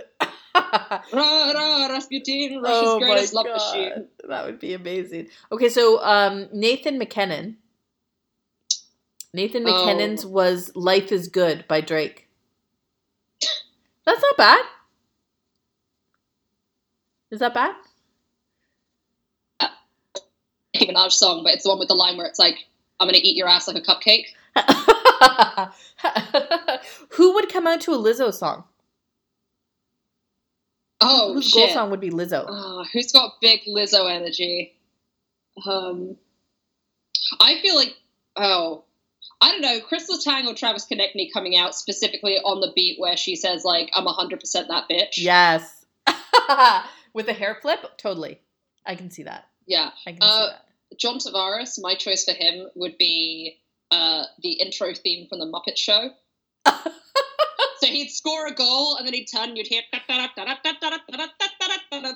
Ra ra Rasputin, Russia's oh greatest love machine. That would be amazing. Okay, so um, Nathan MacKinnon. Nathan Oh. MacKinnon's was "Life Is Good" by Drake. That's not bad. Is that bad? Nicki Minaj song, but it's the one with the line where it's like, "I'm gonna eat your ass like a cupcake." Who would come out to a Lizzo song? Oh Whose goal song would be Lizzo? Oh, who's got big Lizzo energy? Um, I feel like oh, I don't know. Kris Letang or Travis Konecny coming out specifically on the beat where she says like, "I'm 100 percent that bitch." Yes. With a hair flip? Totally. I can see that. Yeah. I can Uh, see that. John Tavares. My choice for him would be uh, the intro theme from the Muppet Show. so he'd score a goal and then he'd turn. and You'd hear.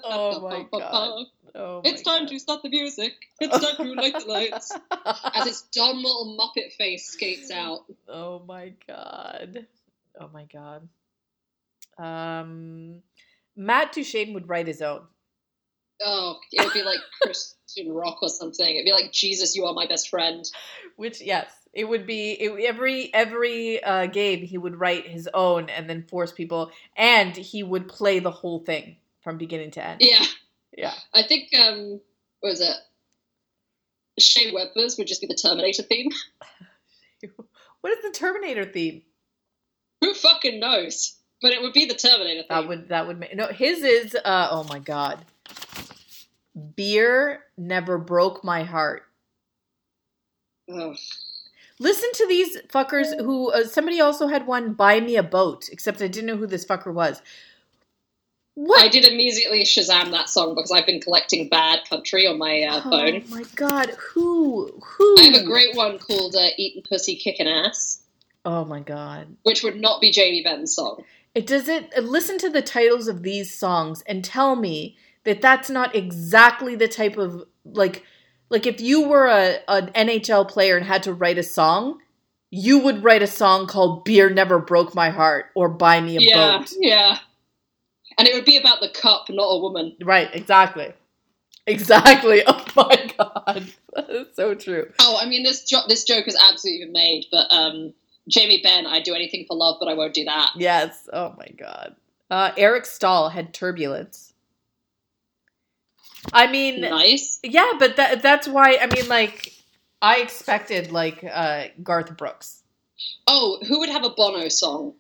Oh my God. Oh It's my time to stop the music. It's time to light the lights. As his dumb little Muppet face skates out. Oh my god. Oh my god. Um Matt Duchene would write his own. Oh, it would be like Christian rock or something. It'd be like Jesus, you are my best friend. Which yes, it would be it, every every uh, game he would write his own and then force people, and he would play the whole thing from beginning to end. Yeah, Yeah. I think um, what was it? Shea Weber's would just be the Terminator theme. What is the Terminator theme? Who fucking knows? But it would be the Terminator theme. That would that would make no. His is uh oh my god. Beer never broke my heart. Ugh. Listen to these fuckers who uh, somebody also had one buy me a boat, except I didn't know who this fucker was. What? I did immediately Shazam that song because I've been collecting Bad Country on my uh, oh phone. my god, who? Who? I have a great one called uh, Eating Pussy Kicking Ass, Oh my god. which would not be Jamie Benn's song. It does it uh, listen to the titles of these songs and tell me that that's not exactly the type of like like if you were a an NHL player and had to write a song, you would write a song called Beer Never Broke My Heart or Buy Me a yeah, Boat. yeah. And it would be about the cup, not a woman. Right, exactly. Exactly. Oh my god. That is so true. Oh, I mean, this jo- this joke has absolutely been made, but um, Jamie Benn, I'd do anything for love, but I won't do that. Yes. Oh my god. Uh Eric Staal had turbulence. I mean Nice. Yeah, but that that's why I mean like I expected like uh Garth Brooks. Oh, who would have a Bono song?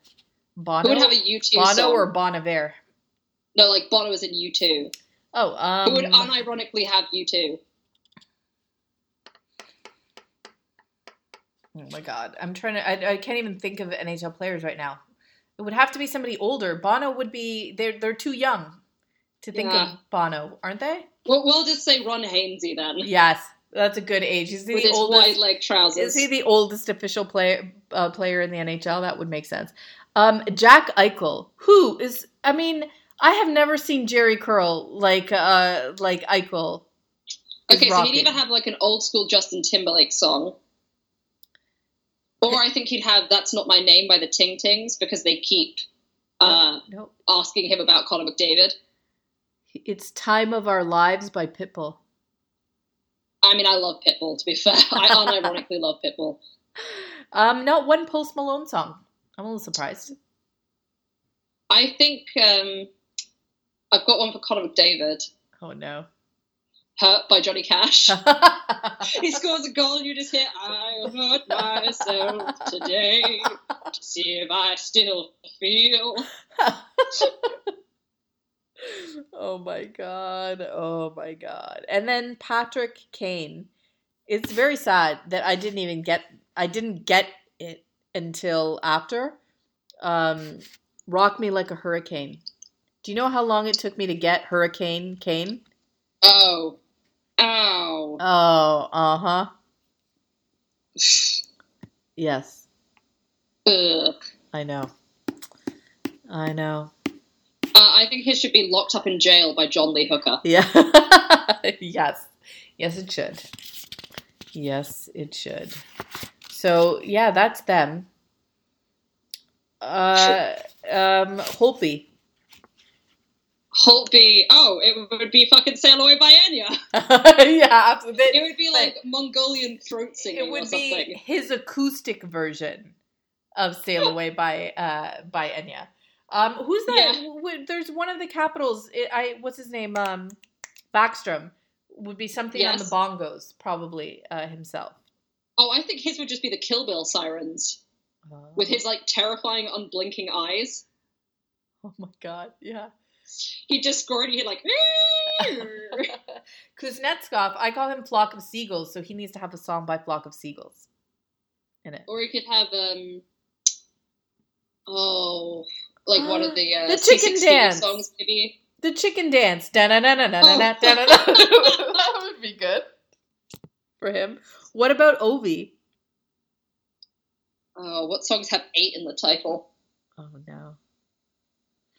Bono Who would have a U2 Bono song? or Bon Iver? no, like Bono is in U2. Oh, um Who would unironically have U2? Oh my god. I'm trying to I, I can't even think of NHL players right now. It would have to be somebody older. Bono would be they're they're too young to think Yeah. of Bono, aren't they? Well, we'll just say Ron Hainsey then, Yes. That's a good age. He's the with his oldest wide leg trousers. Is he the oldest official player uh, player in the NHL? That would make sense. Um, Jack Eichel, who is, I mean, I have never seen Jerry Curl like uh, like Eichel. okay, so he'd either have like an old school Justin Timberlake song, or I think he'd have "That's Not My Name" by the Ting Tings because they keep uh, no, asking him about Connor McDavid. It's "Time of Our Lives" by Pitbull. I mean, I love Pitbull. To be fair, I unironically love Pitbull. Um, not one Post Malone song. I'm a little surprised. I think um, I've got one for Connor McDavid. Oh no. Hurt by Johnny Cash. he scores a goal and you just hear, I hurt myself today to see if I still feel. oh my god. Oh my god. And then Patrick Kane. It's very sad that I didn't even get I didn't get it until after. Um Rock Me Like a Hurricane. Do you know how long it took me to get Hurricane Kane? Oh. Ow. Oh, uh-huh. Yes, Ugh. I know. I know. Uh, I think he should be locked up in jail by John Lee Hooker. Yeah. yes. Yes, it should. Yes, it should. So yeah, that's them. Uh, um, Holtby. Holtby. Oh, it would be fucking Sail Away by Enya. yeah, absolutely. It would be like Mongolian throat singing It would be his acoustic version of "Sail Away" by uh by Enya. Um, who's that? Yeah. w- There's one of the capitals. It, I what's his name? Um, Backstrom would be something on the bongos, probably uh, himself. Oh, I think his would just be the Kill Bill sirens with his like terrifying unblinking eyes. Oh my god! Yeah. He just scored. He like. Kuznetsov, I call him Flock of Seagulls, so he needs to have a song by Flock of Seagulls in it. or he could have um. Oh, like one of the uh, The chicken C16 dance. songs, maybe. The chicken dance. Da-na-na-na-na-na, Oh. da-na-na. that would be good for him. What about Ovi? Oh, what songs have eight in the title? Oh no.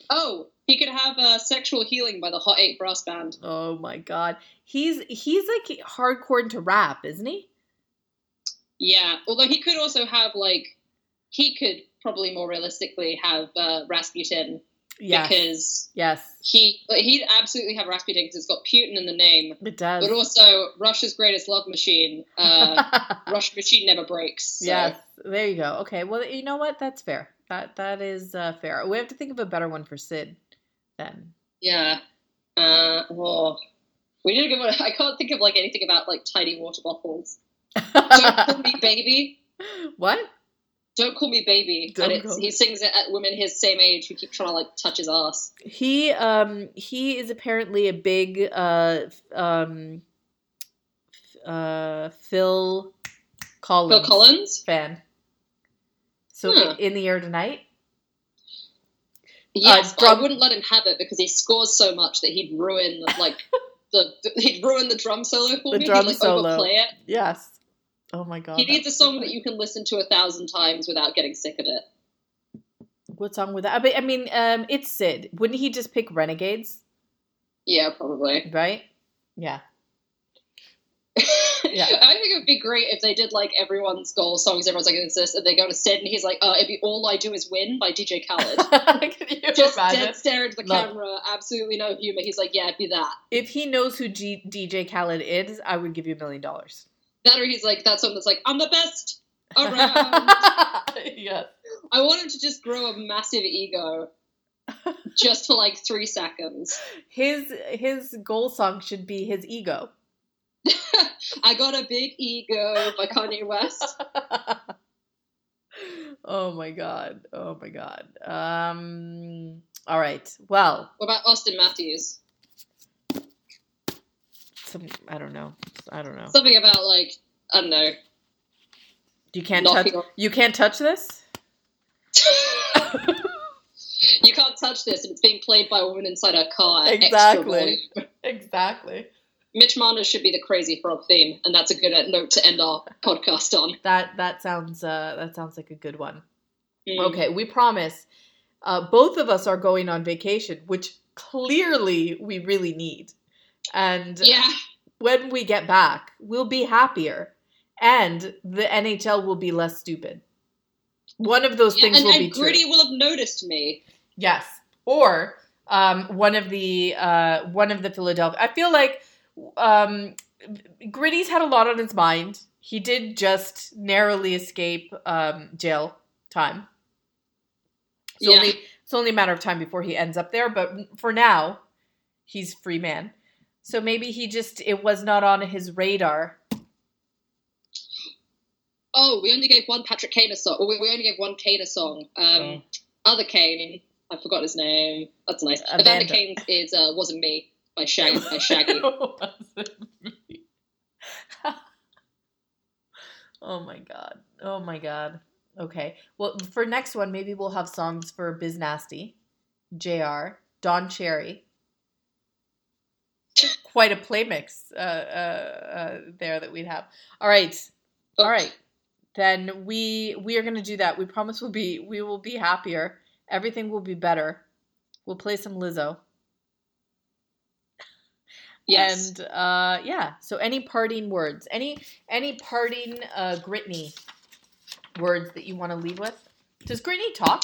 Oh, he could have uh, "Sexual Healing" by the Hot Eight Brass Band. Oh my god. He's he's like hardcore into rap, isn't he? Yeah, although he could also have like, he could probably more realistically have uh, Rasputin Yes. because yes. he he'd absolutely have Rasputin because it's got Putin in the name, It does. but also Russia's greatest love machine. Uh, Russian machine never breaks. so- Yes. There you go. Okay. Well, you know what? That's fair. That that is uh, fair. We have to think of a better one for Sid then. Yeah. Uh, well, we need a good one. I can't think of like anything about like tiny water bottles. Don't call me baby. what? Don't call me baby. Don't and he sings it at women his same age who keep trying to like touch his ass. He um he is apparently a big uh um uh Phil Collins, Phil Collins. fan. So Huh. in the air tonight. Yes, but drum- I wouldn't let him have it because he scores so much that he'd ruin like the he'd ruin the drum solo for The me. drum he'd like solo. overplay it. Yes. Oh my god. he needs a song that you can listen to a thousand times without getting sick of it. What song would that? I mean, um, it's Sid. Wouldn't he just pick Renegades? Yeah, probably. Right? Yeah. Yeah. I think it would be great if they did like everyone's goal songs. Everyone's like, "It's this," and they go to Sid, and he's like, "Uh, it'd be all I do is win" by DJ Khaled. Just imagine? dead stare into the Love. camera, absolutely no humor. He's like, "Yeah, it'd be that." If he knows who G- DJ Khaled is, I would give you a million dollars. That or he's like that song that's like, "I'm the best around." yes. I want him to just grow a massive ego, just for like three seconds. His his goal song should be his ego. I got a big ego by Kanye West. oh my god. Oh my god. Um all right. Well, What about Auston Matthews? Some I don't know. I don't know. Something about like I don't know. You can't touch on- you can't touch this? you can't touch this, and it's being played by a woman inside her car. Exactly. Exactly. Mitch Marner should be the crazy frog theme, and that's a good uh, note to end our podcast on. That that sounds uh that sounds like a good one. Mm. Okay, we promise. Uh, both of us are going on vacation, which clearly we really need. And Yeah, when we get back, we'll be happier, and the NHL will be less stupid. One of those yeah things and, will and be true. Gritty will have noticed me. Yes, or um, one of the uh, one of the Philadelphia. I feel like um, Gritty's had a lot on his mind. He did just narrowly escape um, jail time. It's Yeah. only it's only a matter of time before he ends up there. But for now, he's free man. So maybe he just it was not on his radar. Oh, we only gave one Patrick Kane a song. We, we only gave one Kane a song. Um, Oh. Other Kane, I forgot his name. That's nice. Amanda. Evander Kane is uh, "Wasn't Me" by Shaggy. By Shaggy. oh my god. Oh my god. Okay. Well, for next one, maybe we'll have songs for Biz Nasty, JR, Don Cherry. Quite a play mix uh, uh, uh, there that we'd have. All right. All right. Then we we are going to do that. We promise we'll be we will be happier. Everything will be better. We'll play some Lizzo. Yes. And uh, yeah, so any parting words, any any parting uh, Gritney words that you want to leave with? Does Gritney talk?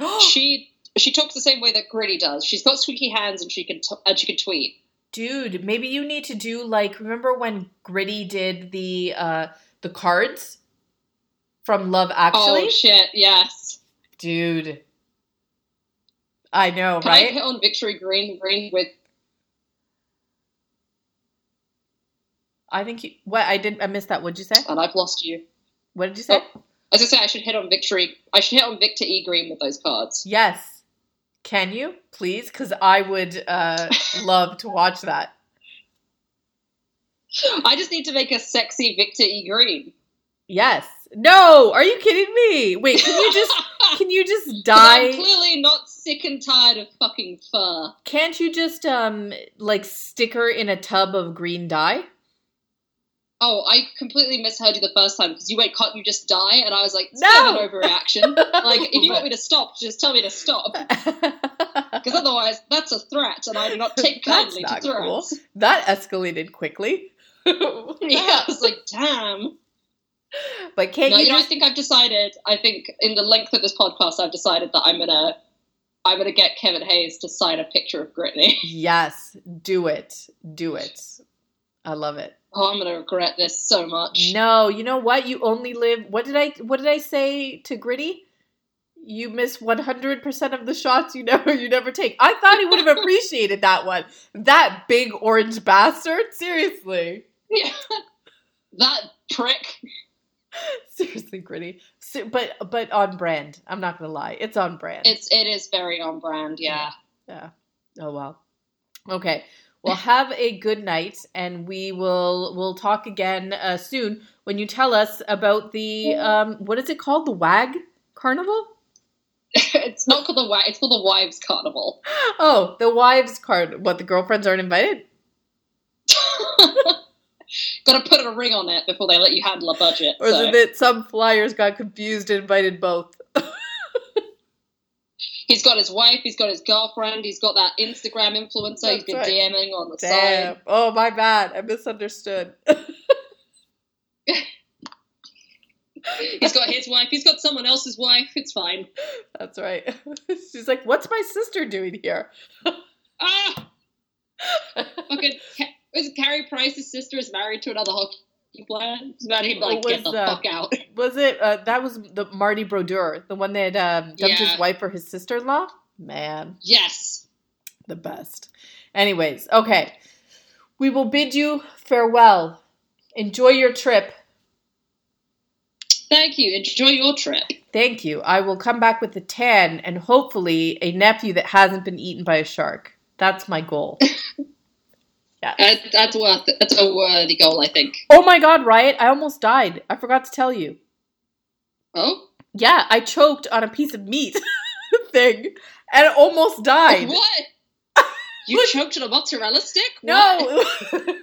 she she talks the same way that Gritty does. She's got squeaky hands and she can t- and she can tweet. Dude, maybe you need to do like remember when Gritty did the uh the cards from Love Actually? Oh shit! Yes. Dude. I know, Can I right? hit on Victory Green Green with? I think you what I did I missed that. What'd you say? And I've lost you. What did you say? Oh. As I say, I should hit on Victory. I should hit on Victor E Green with those cards. Yes. Can you please? Because I would uh, love to watch that. I just need to make a sexy Victor E Green. Yes. No. Are you kidding me? Wait. Can you just can you just dye? I'm clearly not sick and tired of fucking fur. Can't you just um like stick her in a tub of green dye? Oh, I completely misheard you the first time because you went, "Can't you just die?" And I was like, "It's No! of an overreaction." like, if you want me to stop, just tell me to stop. Because otherwise, that's a threat, and I do not take kindly to threats. that escalated quickly. Yeah, I was like, "Damn." But can't no, you you know, I think I've decided. I think in the length of this podcast, I've decided that I'm gonna, I'm gonna get Kevin Hayes to sign a picture of Britney. Yes, do it. Do it. I love it. Oh, I'm gonna regret this so much. No, you know what? You only live. What did I? What did I say to Gritty? You miss one hundred percent of the shots you never you never take. I thought he would have appreciated that one. That big orange bastard. Seriously, Yeah. that prick. seriously, Gritty. But but on brand. I'm not gonna lie. It's on brand. It's it is very on brand. Yeah. Yeah. Oh well. Okay. Well, have a good night, and we will we'll talk again uh, soon when you tell us about the um what is it called the WAG Carnival? it's not called the wi- It's called the Wives Carnival. Oh, the wives card. What the girlfriends aren't invited? Got to put a ring on it before they let you handle a budget. Or is so. it that some flyers got confused and invited both? He's got his wife. He's got his girlfriend. He's got that Instagram influencer. he's That's been right. DMing on the Damn. side. Oh my bad. I misunderstood. He's got his wife. He's got someone else's wife. It's fine. That's right. She's like, "What's my sister doing here?" Ah, fucking. It Carey Price's sister is married to another hockey player? It's about him like What get the was, uh, fuck out. Was it? Uh, that was the Marty Brodeur, the one that um, dumped his wife for his sister-in-law. Man, Yes. the best. Anyways, okay, we will bid you farewell. Enjoy your trip. Thank you. Enjoy your trip. Thank you. I will come back with a tan and hopefully a nephew that hasn't been eaten by a shark. That's my goal. yeah. Uh, that's worth. That's a worthy goal, I think. Oh my God, Riot! I almost died. I forgot to tell you. Oh, Yeah, I choked on a piece of meat thing and almost died. what? You choked on a mozzarella stick? What? No,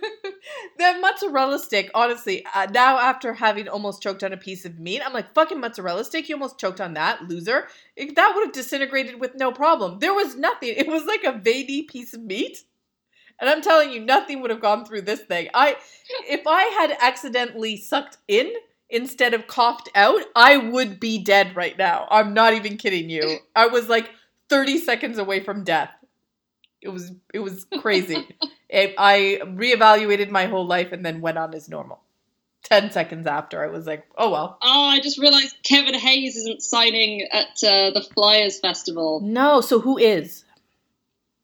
the mozzarella stick. Honestly, uh, now after having almost choked on a piece of meat, I'm like, fucking mozzarella stick. You almost choked on that, loser. It- that would have disintegrated with no problem. There was nothing. It was like a veiny piece of meat, and I'm telling you, nothing would have gone through this thing. I, if I had accidentally sucked in instead of coughed out, I would be dead right now. I'm not even kidding you. I was like 30 seconds away from death. It was it was crazy. It- I reevaluated my whole life and then went on as normal. Ten seconds after, I was like, "Oh well." Oh, I just realised Kevin Hayes isn't signing at uh, the Flyers Festival. No, so who is?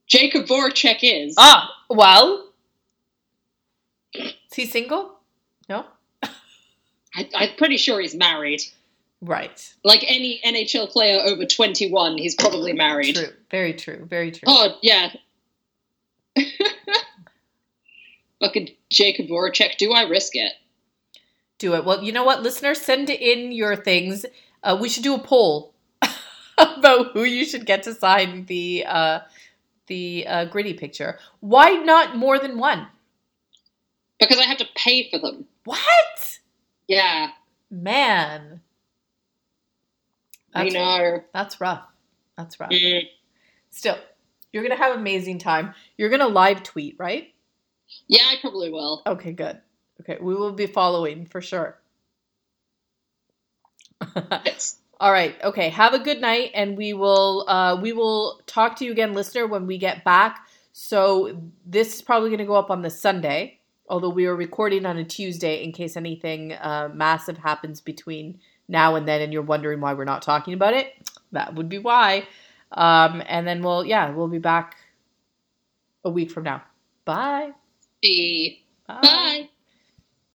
Jakub Voracek is. Ah, well, is he single? No. I, I'm pretty sure he's married. Right. Like any NHL player over 21, he's probably married. True. Very true. Very true. Oh, yeah. Fucking Jakub Voracek, do I risk it? Do it. Well, you know what, listeners, send in your things. Uh, we should do a poll about who you should get to sign the uh, the uh, gritty picture. Why not more than one? Because I have to pay for them. What? Yeah, Man. I That's, know. that's rough. That's rough. Mm. Still, you're going to have amazing time. You're going to live tweet, right? Yeah, I probably will. Okay, good. Okay, we will be following for sure. All right. Okay. Have a good night, and we will uh, we will talk to you again, listener, when we get back. So this is probably going to go up on the Sunday, although we are recording on a Tuesday in case anything uh, massive happens between now and then, and you're wondering why we're not talking about it. That would be why. Um, and then we'll yeah we'll be back a week from now. Bye. Bye. Bye.